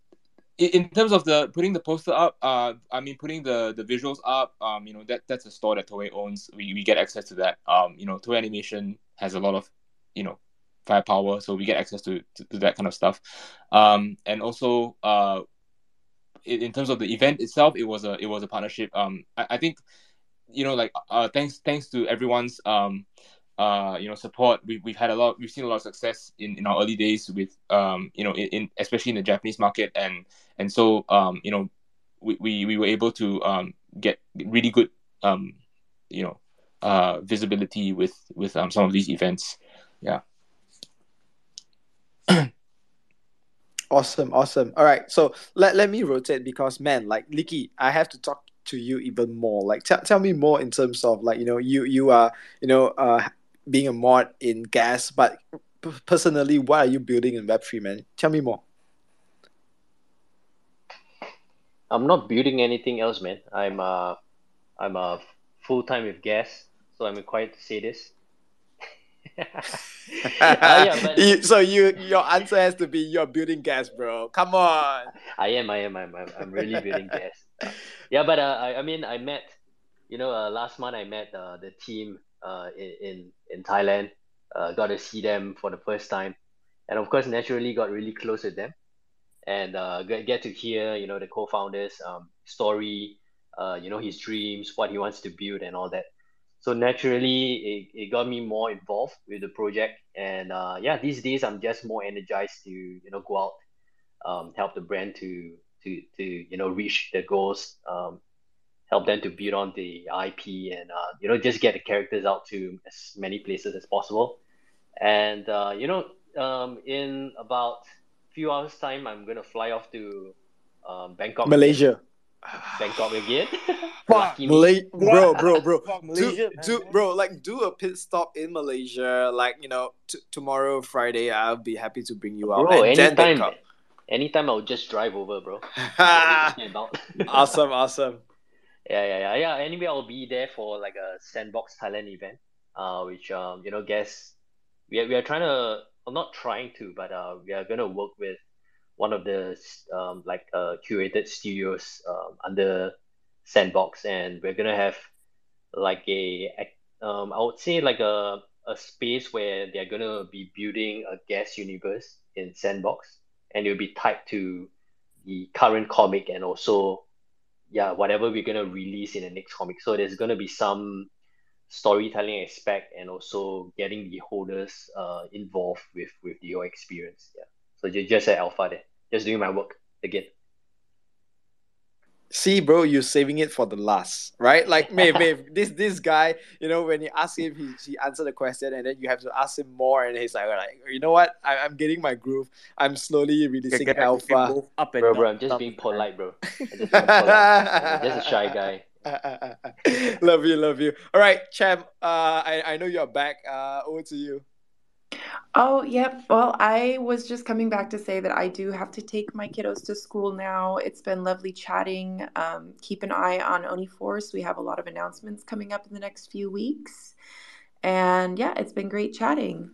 in, in terms of the putting the poster up, uh, I mean putting the the visuals up. Um, you know that that's a store that Toei owns. We we get access to that. Um, you know Toei Animation has a lot of, you know, firepower, so we get access to to, to that kind of stuff. Um, and also uh in, in terms of the event itself, it was a it was a partnership. Um, I, I think, you know, like uh, thanks thanks to everyone's um, uh, you know, support. We we've had a lot. We've seen a lot of success in, in our early days with um, you know, in, in especially in the Japanese market, and and so um, you know, we, we, we were able to um get really good um, you know, uh visibility with with um some of these events. yeah. Awesome, awesome. All right, so let, let me rotate because man, like Licky, I have to talk to you even more. Like tell tell me more in terms of like you know you you are you know uh being a mod in gas, but p- personally, what are you building in Web three, man? Tell me more. I'm not building anything else, man. I'm uh I'm uh full time with gas, so I'm required to say this. Uh, yeah, but You- so you your answer has to be you're building gas, bro. Come on. I am, I am, I'm, I'm, I'm really building gas. Uh, yeah, but uh, I, I mean, I met, you know, uh, last month I met uh, the team uh, in, in, in Thailand. Uh, got to see them for the first time, and of course, naturally, got really close with them, and uh, get get to hear, you know, the co-founders' um, story, uh, you know, his dreams, what he wants to build, and all that. So naturally, it, it got me more involved with the project, and uh, yeah, these days I'm just more energized to, you know, go out um, help the brand to to to you know reach their goals, um, help them to build on the IP, and uh, you know just get the characters out to as many places as possible. And uh, you know, um, in about few hours time, I'm gonna fly off to um, Bangkok. Malaysia. Bangkok again. Fuck. Malay- bro, bro, bro. Fuck Do, Malaysia, man. do, bro, like do a pit stop in Malaysia. Like you know, t- tomorrow Friday, I'll be happy to bring you out. Bro, and anytime, anytime I'll just drive over, bro. What are you talking about? awesome, awesome. Yeah, yeah, yeah, yeah. Anyway, I'll be there for like a Sandbox Thailand event, uh, which um, you know, guess we are we are trying to, well, not trying to, but uh, we are gonna work with one of the um like uh curated studios um under Sandbox, and we're gonna have like a um I would say like a a space where they're gonna be building a guest universe in Sandbox, and it'll be tied to the current comic and also yeah, whatever we're gonna release in the next comic. So there's gonna be some storytelling aspect and also getting the holders uh involved with with your experience. Yeah. So just just at alpha there, just doing my work again. See, bro, you're saving it for the last, right? Like, Maeve, Maeve, this this guy, you know, when you ask him, he, he answered the question, and then you have to ask him more, and he's like, like you know what? I, I'm getting my groove. I'm slowly releasing Get- get- alpha. up and Bro, bro, I'm just up being polite, bro. I'm just being polite. I'm just a shy guy. love you, love you. All right, champ. Uh, I I know you're back. Uh, over to you. Oh, yep. Well, I was just coming back to say that I do have to take my kiddos to school now. It's been lovely chatting. Um, keep an eye on Oni Force. We have a lot of announcements coming up in the next few weeks. And yeah, it's been great chatting.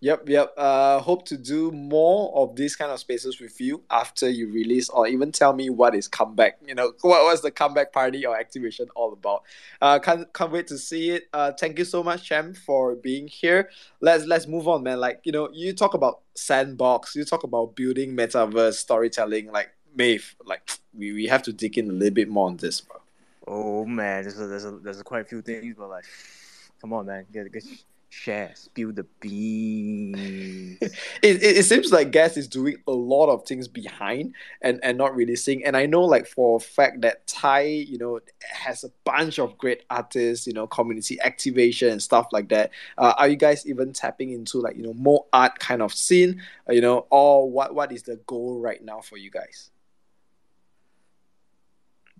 Yep, yep. Uh, hope to do more of these kind of spaces with you after you release, or even tell me what is comeback. You know, what was the comeback party or activation all about? Uh, can't can't wait to see it. Uh, thank you so much, Champ, for being here. Let's let's move on, man. Like you know, you talk about sandbox, you talk about building metaverse storytelling. Like Maeve, like we, we have to dig in a little bit more on this, bro. Oh man, there's a, there's a, there's a quite a few things, but like, come on, man, get get share, spill the beans. it, it, it seems like Gas is doing a lot of things behind and, and not releasing. And I know, like, for a fact that Thai, you know, has a bunch of great artists, you know, community activation and stuff like that. Uh, are you guys even tapping into, like, you know, more art kind of scene, uh, you know, or what, what is the goal right now for you guys?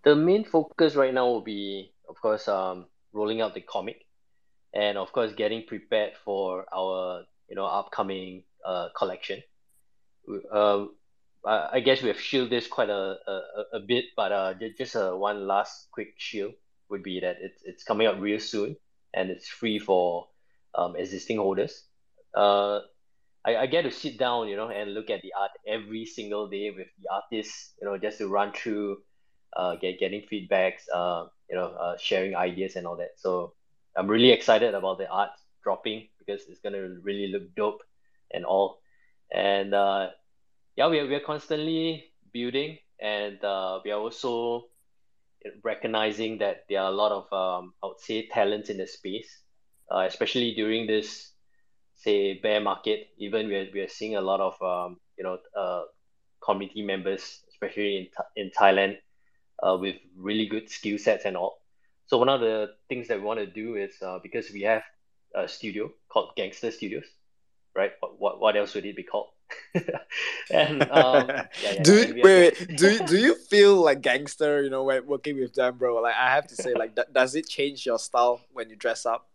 The main focus right now will be, of course, um, rolling out the comic, and of course, getting prepared for our, you know, upcoming uh collection. Uh, I guess we have shielded this quite a, a, a- a bit, but uh, ju- just uh, one last quick shield would be that it's it's coming out real soon, and it's free for um existing holders. Uh, I, I get to sit down, you know, and look at the art every single day with the artists, you know, just to run through, uh, get getting feedbacks, uh, you know, uh, sharing ideas and all that. So I'm really excited about the art dropping because it's gonna really look dope and all. And uh, yeah, we are, we are constantly building, and uh, we are also recognizing that there are a lot of um, I would say talents in the space, uh, especially during this say bear market. Even we are, we are seeing a lot of um, you know uh, community members, especially in in Thailand, uh, with really good skill sets and all. So one of the things that we want to do is uh, because we have a studio called Gangster Studios, right? What what, what else would it be called? and um, yeah, yeah, do wait, wait, do you- do you feel like gangster? You know, when working with them, bro. Like I have to say, like, d- does it change your style when you dress up?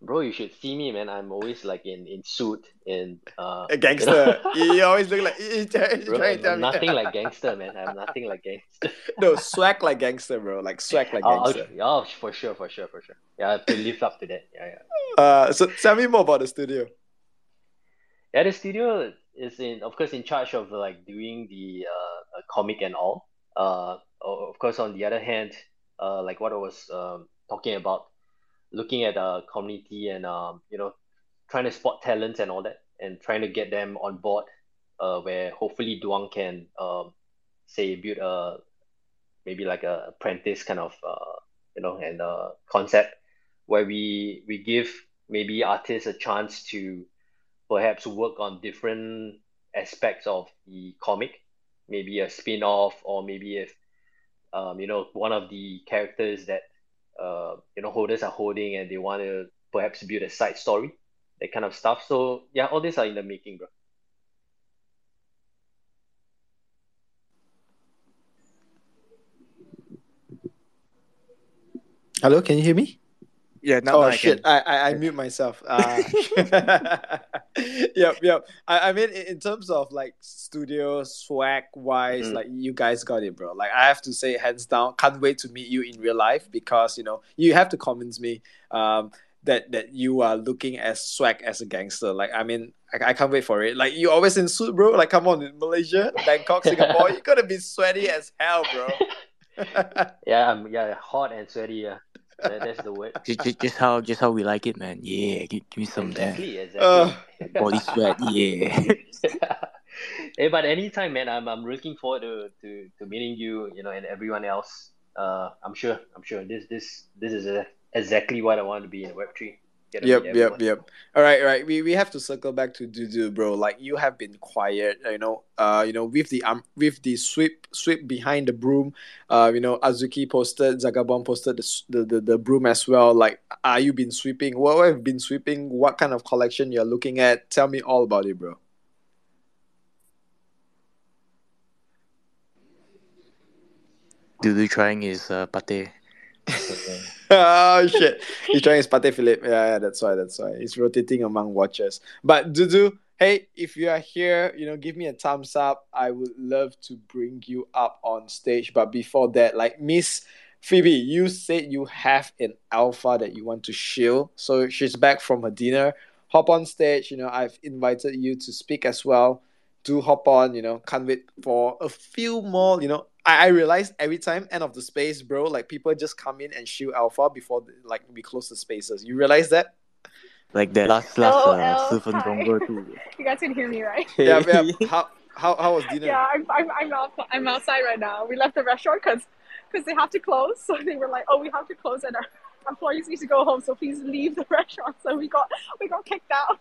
Bro, you should see me, man. I'm always like in in suit and uh A you gangster. know? you, you always look like you, you try, you Bro, try to I'm, tell I'm me. nothing like gangster, man. I'm nothing like gangster. no, swag like gangster, bro. Like swag like Oh, gangster. oh, for sure, for sure, for sure. Yeah, I have to live up to that. Yeah, yeah. Uh, so tell me more about the studio. Yeah, the studio is in, of course, in charge of like doing the uh, uh, comic and all. Uh, of course, on the other hand, uh, like what I was um talking about, looking at the community and um, you know, trying to spot talents and all that, and trying to get them on board. Uh, where hopefully Duang can um, say build a maybe like a apprentice kind of uh, you know and uh, concept where we we give maybe artists a chance to perhaps work on different aspects of the comic, maybe a spin-off, or maybe if um, you know one of the characters that uh, you know holders are holding and they want to perhaps build a side story, that kind of stuff. So yeah, all these are in the making, bro. Hello, can you hear me? Yeah, now, oh shit! I, I I mute myself. Uh, yep, yep. I, I mean, in, terms of like studio swag wise, Mm. like you guys got it, bro. Like I have to say, hands down, can't wait to meet you in real life because you know you have to convince me um that that you are looking as swag as a gangster. Like I mean, I, I can't wait for it. Like you always in suit, bro. Like come on, in Malaysia, Bangkok, Singapore, you gotta be sweaty as hell, bro. Yeah, I'm yeah hot and sweaty. Yeah, that, that's the word. Just, just, just how just how we like it, man. Yeah, give, give me some of that. Exactly, exactly. Uh, Body sweat, yeah. hey, but anytime, man, I'm I'm looking forward to, to, to meeting you, you know, and everyone else. Uh, I'm sure, I'm sure this this this is uh exactly what I want to be in Web three. Get Yep, yep, yep. All right, all right. We we have to circle back to Dudu, bro. Like you have been quiet, you know. Uh, you know, with the um, with the sweep sweep behind the broom. Uh, you know, Azuki posted, Zagabond posted the, the the the broom as well. Like, are you been sweeping? What have been sweeping? What kind of collection you're looking at? Tell me all about it, bro. Dudu trying his uh, pate. oh shit! He's trying his Patek Philippe. Yeah, yeah, that's why. That's why he's rotating among watchers. But Dudu, hey, if you are here, you know, give me a thumbs up. I would love to bring you up on stage. But before that, like Miss Phoebe, you said you have an alpha that you want to shield. So she's back from her dinner. Hop on stage. You know, I've invited you to speak as well. Do hop on. You know, can't wait for a few more. You know, I, I realize every time end of the space, bro, like people just come in and shield alpha before like we close the spaces. You realize that? Like that last last LOL, uh, Surf and hi. Congo too. You guys can hear me, right? Yeah, yeah. How how how was dinner? Yeah, I'm, I'm, I'm, out, I'm outside right now. We left the restaurant because because they have to close. So they were like, oh, we have to close and our employees need to go home. So please leave the restaurant. So we got we got kicked out.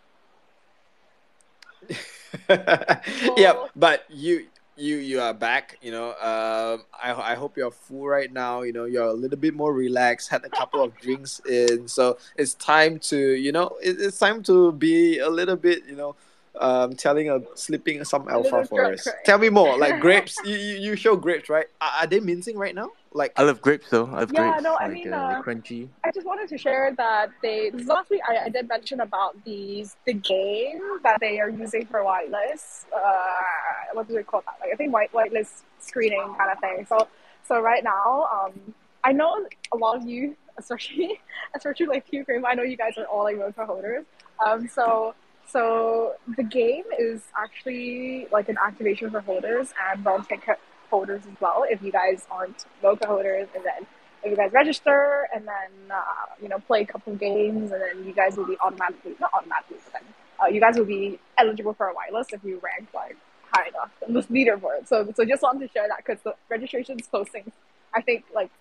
yeah, but you you you are back. You know, um, I I hope you're full right now. You know, you're a little bit more relaxed. Had a couple of drinks in, so it's time to you know it, it's time to be a little bit you know. Um, telling a slipping some alpha for us. right? Tell me more. Like grapes, you, you you show grapes, right? Are, are they mincing right now? Like I love grapes though. I love Yeah, grapes. no, I like mean, uh, uh, they're crunchy. I just wanted to share that they last week I, I did mention about these the game that they are using for whitelist. Uh, what do they call that? Like I think white whitelist screening kind of thing. So so right now, um, I know a lot of you, especially especially like Pew Cream, I know you guys are all like Roca holders. Um, so so the game is actually like an activation for holders and ticket holders as well. If you guys aren't Roca holders, and then if you guys register and then uh, you know play a couple of games, and then you guys will be automatically not automatically, but then uh, you guys will be eligible for a whitelist if you rank like high enough in this leaderboard. So so just wanted to share that because the registration is closing. I think like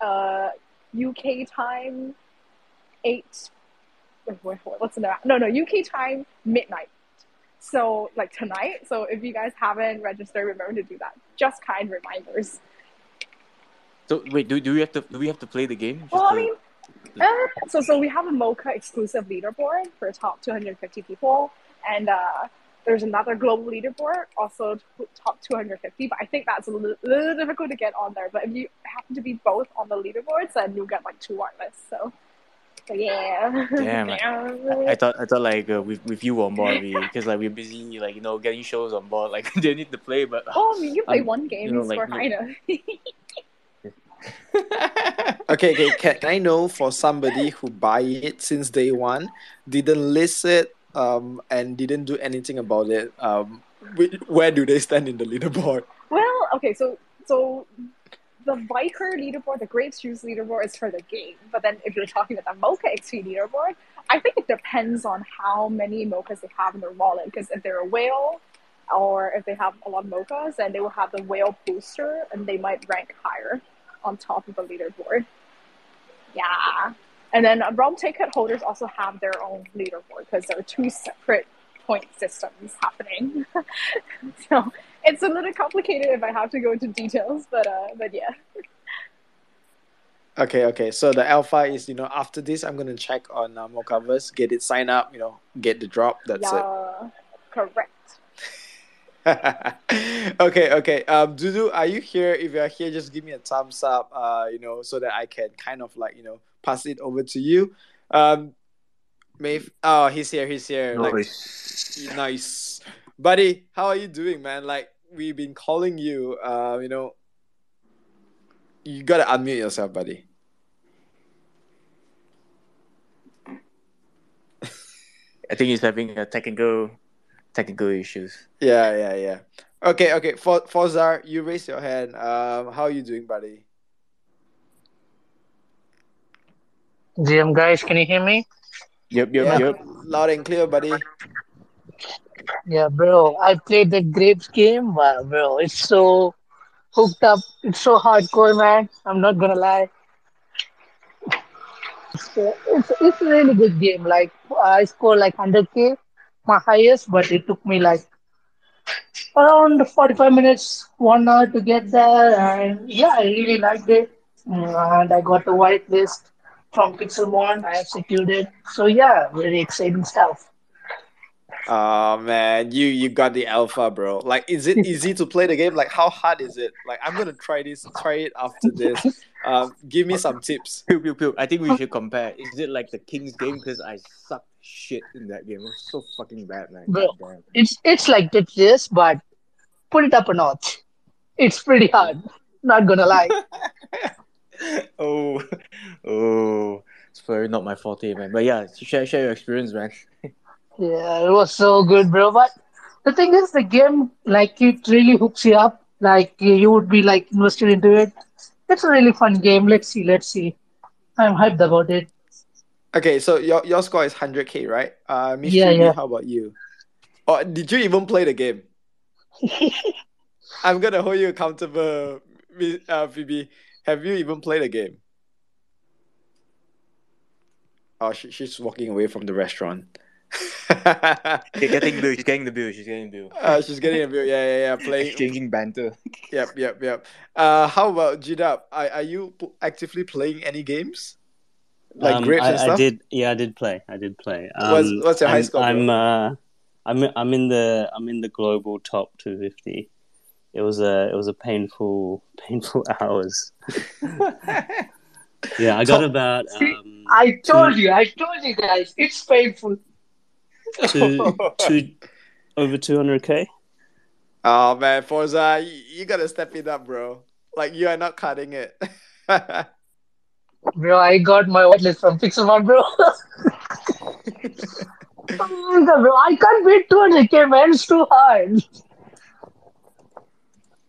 uh, UK time eight. What's the no no no UK time midnight. So like tonight. So if you guys haven't registered, remember to do that. Just kind reminders. So wait, do do we have to do we have to play the game? Just Well, I mean, uh, so so we have a Moca exclusive leaderboard for top 250 people, and uh, there's another global leaderboard, also top 250. But I think that's a little, little difficult to get on there. But if you happen to be both on the leaderboards, then you'll get like two whitelists. So yeah. Damn, I, I, I thought I thought like uh, with with you on board, because like we're busy like you know getting shows on board, like they need to play. But oh, I mean, you play um, one game you know, for like, Heine. Okay, okay. Can, can I know for somebody who buy it since day one, didn't list it, um, and didn't do anything about it, um, wh- where do they stand in the leaderboard? Well, okay, so so the Viker leaderboard, the Grapes Juice leaderboard is for the game. But then if you're talking about the Moca XP leaderboard, I think it depends on how many Mocas they have in their wallet. Because if they're a whale or if they have a lot of Mocas, then they will have the whale booster and they might rank higher on top of the leaderboard. Yeah. And then realm ticket holders also have their own leaderboard because there are two separate point systems happening. so it's a little complicated if I have to go into details, but uh, but yeah. Okay, okay. So the alpha is, you know, after this, I'm gonna check on uh, covers, get it signed up, you know, get the drop. That's it. yeah, correct. okay, okay. Um, Dudu, are you here? If you're here, just give me a thumbs up. Uh, you know, so that I can kind of like, you know, pass it over to you. Um, Maeve. Oh, he's here. He's here. Like, Nice. nice, buddy. How are you doing, man? Like, we've been calling you. Uh, you know, you gotta unmute yourself, buddy. I think he's having a technical technical issues. Yeah, yeah, yeah. Okay, okay. For Forzar, you raise your hand. Um, how are you doing, buddy? GM guys, can you hear me? Yep, yep, Yeah, yep. loud and clear, buddy. Yeah, bro. I played the grapes game. Wow, bro, it's so hooked up. It's so hardcore, man. I'm not gonna lie. It's it's, it's a really good game. Like I scored like 100k, my highest, but it took me like around 45 minutes, one hour to get there. And yeah, I really liked it. And I got the white list from Pixelmon. I secured it. So yeah, very exciting stuff. Oh man, you you got the alpha, bro. Like, is it easy to play the game? Like, how hard is it? Like, I'm gonna try this, try it after this. Um, give me some tips. Pew, pew, pew. I think we should compare. Is it like the King's game? Because I suck shit in that game. It was so fucking bad, man. Bro, damn. it's it's like this, but put it up a notch. It's pretty hard. Not gonna lie. Oh, oh. It's very not my forte, man. But yeah, share share your experience, man. Yeah, it was so good, bro. But the thing is, the game like it really hooks you up. Like you would be like invested into it. It's a really fun game. Let's see, let's see. I'm hyped about it. Okay, so your your score is 100k, right? Uh, Miss Yeah, yeah. how about you? Or did you even play the game? I'm gonna hold you accountable, uh, Phoebe. Have you even played the game? Oh, she, she's walking away from the restaurant. She's getting bill. She's getting the bill. She's getting the bill. Uh, she's getting a bit, yeah, yeah, yeah. Playing, Exchanging banter. yep, yep, yep. Uh, how about G Dub? Are, are you actively playing any games like um, grapes I, and stuff? I did. Yeah, I did play. I did play. Um, What's- what's your high I'm, score. I'm uh, I'm I'm in the I'm in the global top 250. It was a it was a painful painful hours. yeah, I got about See, um, I told you, I told you guys, it's painful. Two two over 200k. Oh man, Forza, you, you gotta step it up, bro. Like you are not cutting it. Bro, I got my whitelist from Pixelmon, bro. my god, bro, I can't beat 200k, man. It's too hard.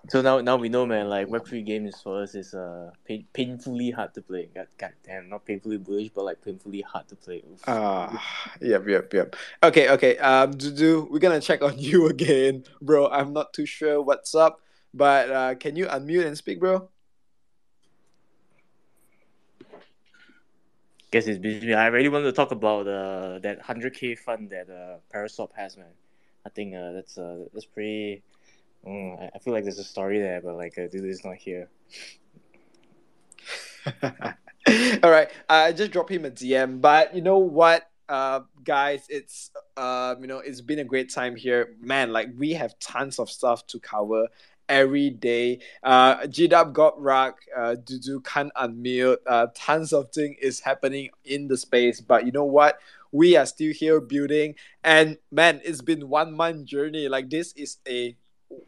So now, now we know, man. Like Web three games for us is uh pain, painfully hard to play. God, God damn, not painfully bullish, but like painfully hard to play. Ah, yep, yep, yep. Okay, okay. Um, Dudu, we're gonna check on you again, bro. I'm not too sure what's up, but uh, can you unmute and speak, bro? Guess it's busy. I really want to talk about uh that hundred k fund that uh Parasop has, man. I think uh that's uh that's pretty. Mm, I, feel like there's a story there, but like uh, dude is not here. All right, I just dropped him a DM, but you know what, uh, guys, it's Um, you know, it's been a great time here, man. Like we have tons of stuff to cover every day. Uh, GDub got rock. Uh, Dudu can't unmute. Uh, tons of thing is happening in the space, but you know what? We are still here building, and man, it's been one month journey. Like this is a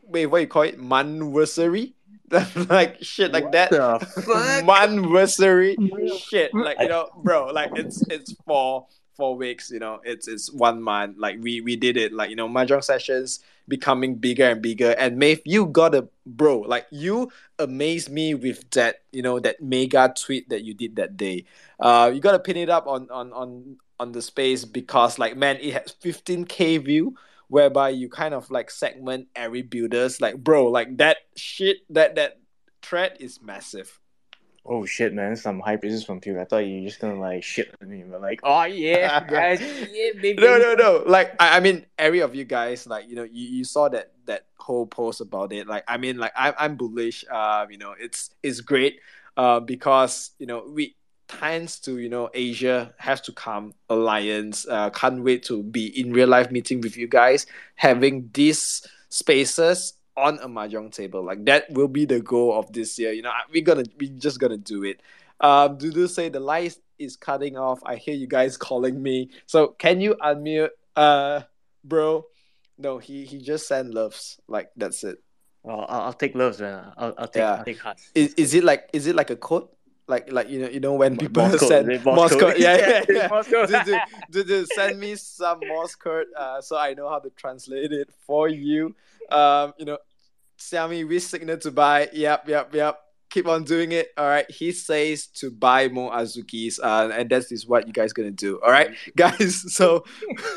wait, what you call it? Monthversary? like shit like that. Monthversary shit. Like you know, bro, like it's it's for four weeks, you know, it's it's one month. Like we we did it. Like, you know, Mahjong sessions becoming bigger and bigger. And Maeve, you got a bro, like you amazed me with that, you know, that mega tweet that you did that day. Uh you gotta pin it up on on on on the space because like man, it has 15k view whereby you kind of like segment every builders like bro like that shit that that thread is massive Oh shit, man! Some high praises from you. I thought you were just gonna like shit on me, but like, oh yeah, guys, yeah, baby. no no no like I, I mean every of you guys like you know you, you saw that that whole post about it like i mean like i'm, I'm bullish uh you know it's it's great uh because you know we thanks to you know asia has to come alliance uh can't wait to be in real life meeting with you guys having these spaces on a mahjong table. Like that will be the goal of this year. You know we're gonna we just gonna do it. Um dudu say the light is cutting off. I hear you guys calling me. So can you unmute? Uh bro. No he he just sent loves. Like that's it. Oh, I'll, I'll take loves, man. I'll, I'll take Yeah. I'll take hearts. is, is it like is it like a code like like you know you know when people Morse code, send is it Morse Morse code? code yeah yeah, Yeah, code. Dude, dude, dude, dude, send me some Morse code uh, so I know how to translate it for you um you know tell me which signal to buy yep yep yep keep on doing it. All right. He says to buy more azukis uh, and that is what you guys gonna do. All right guys. So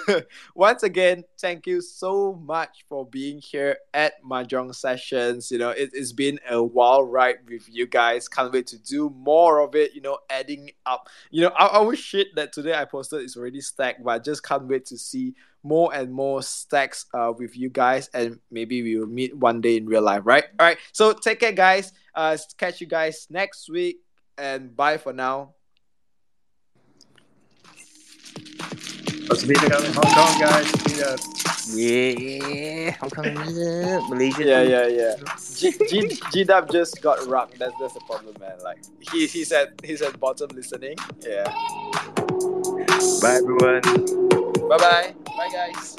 once again thank you so much for being here at mahjong sessions. You know it, it's been a wild ride with you guys. Can't wait to do more of it you know adding up. You know I our shit that today i posted is already stacked but i just can't wait to see more and more stacks uh, with you guys and maybe we will meet one day in real life right? All right. So take care guys uh catch you guys next week and bye for now Let's meet again in Hong Kong, guys. Meet up. Yeah, Hong Kong, Malaysia. yeah yeah yeah G, G, G Dub just got rubbed that's that's the problem man like he, he's at he's at bottom listening yeah Bye, everyone. bye bye bye guys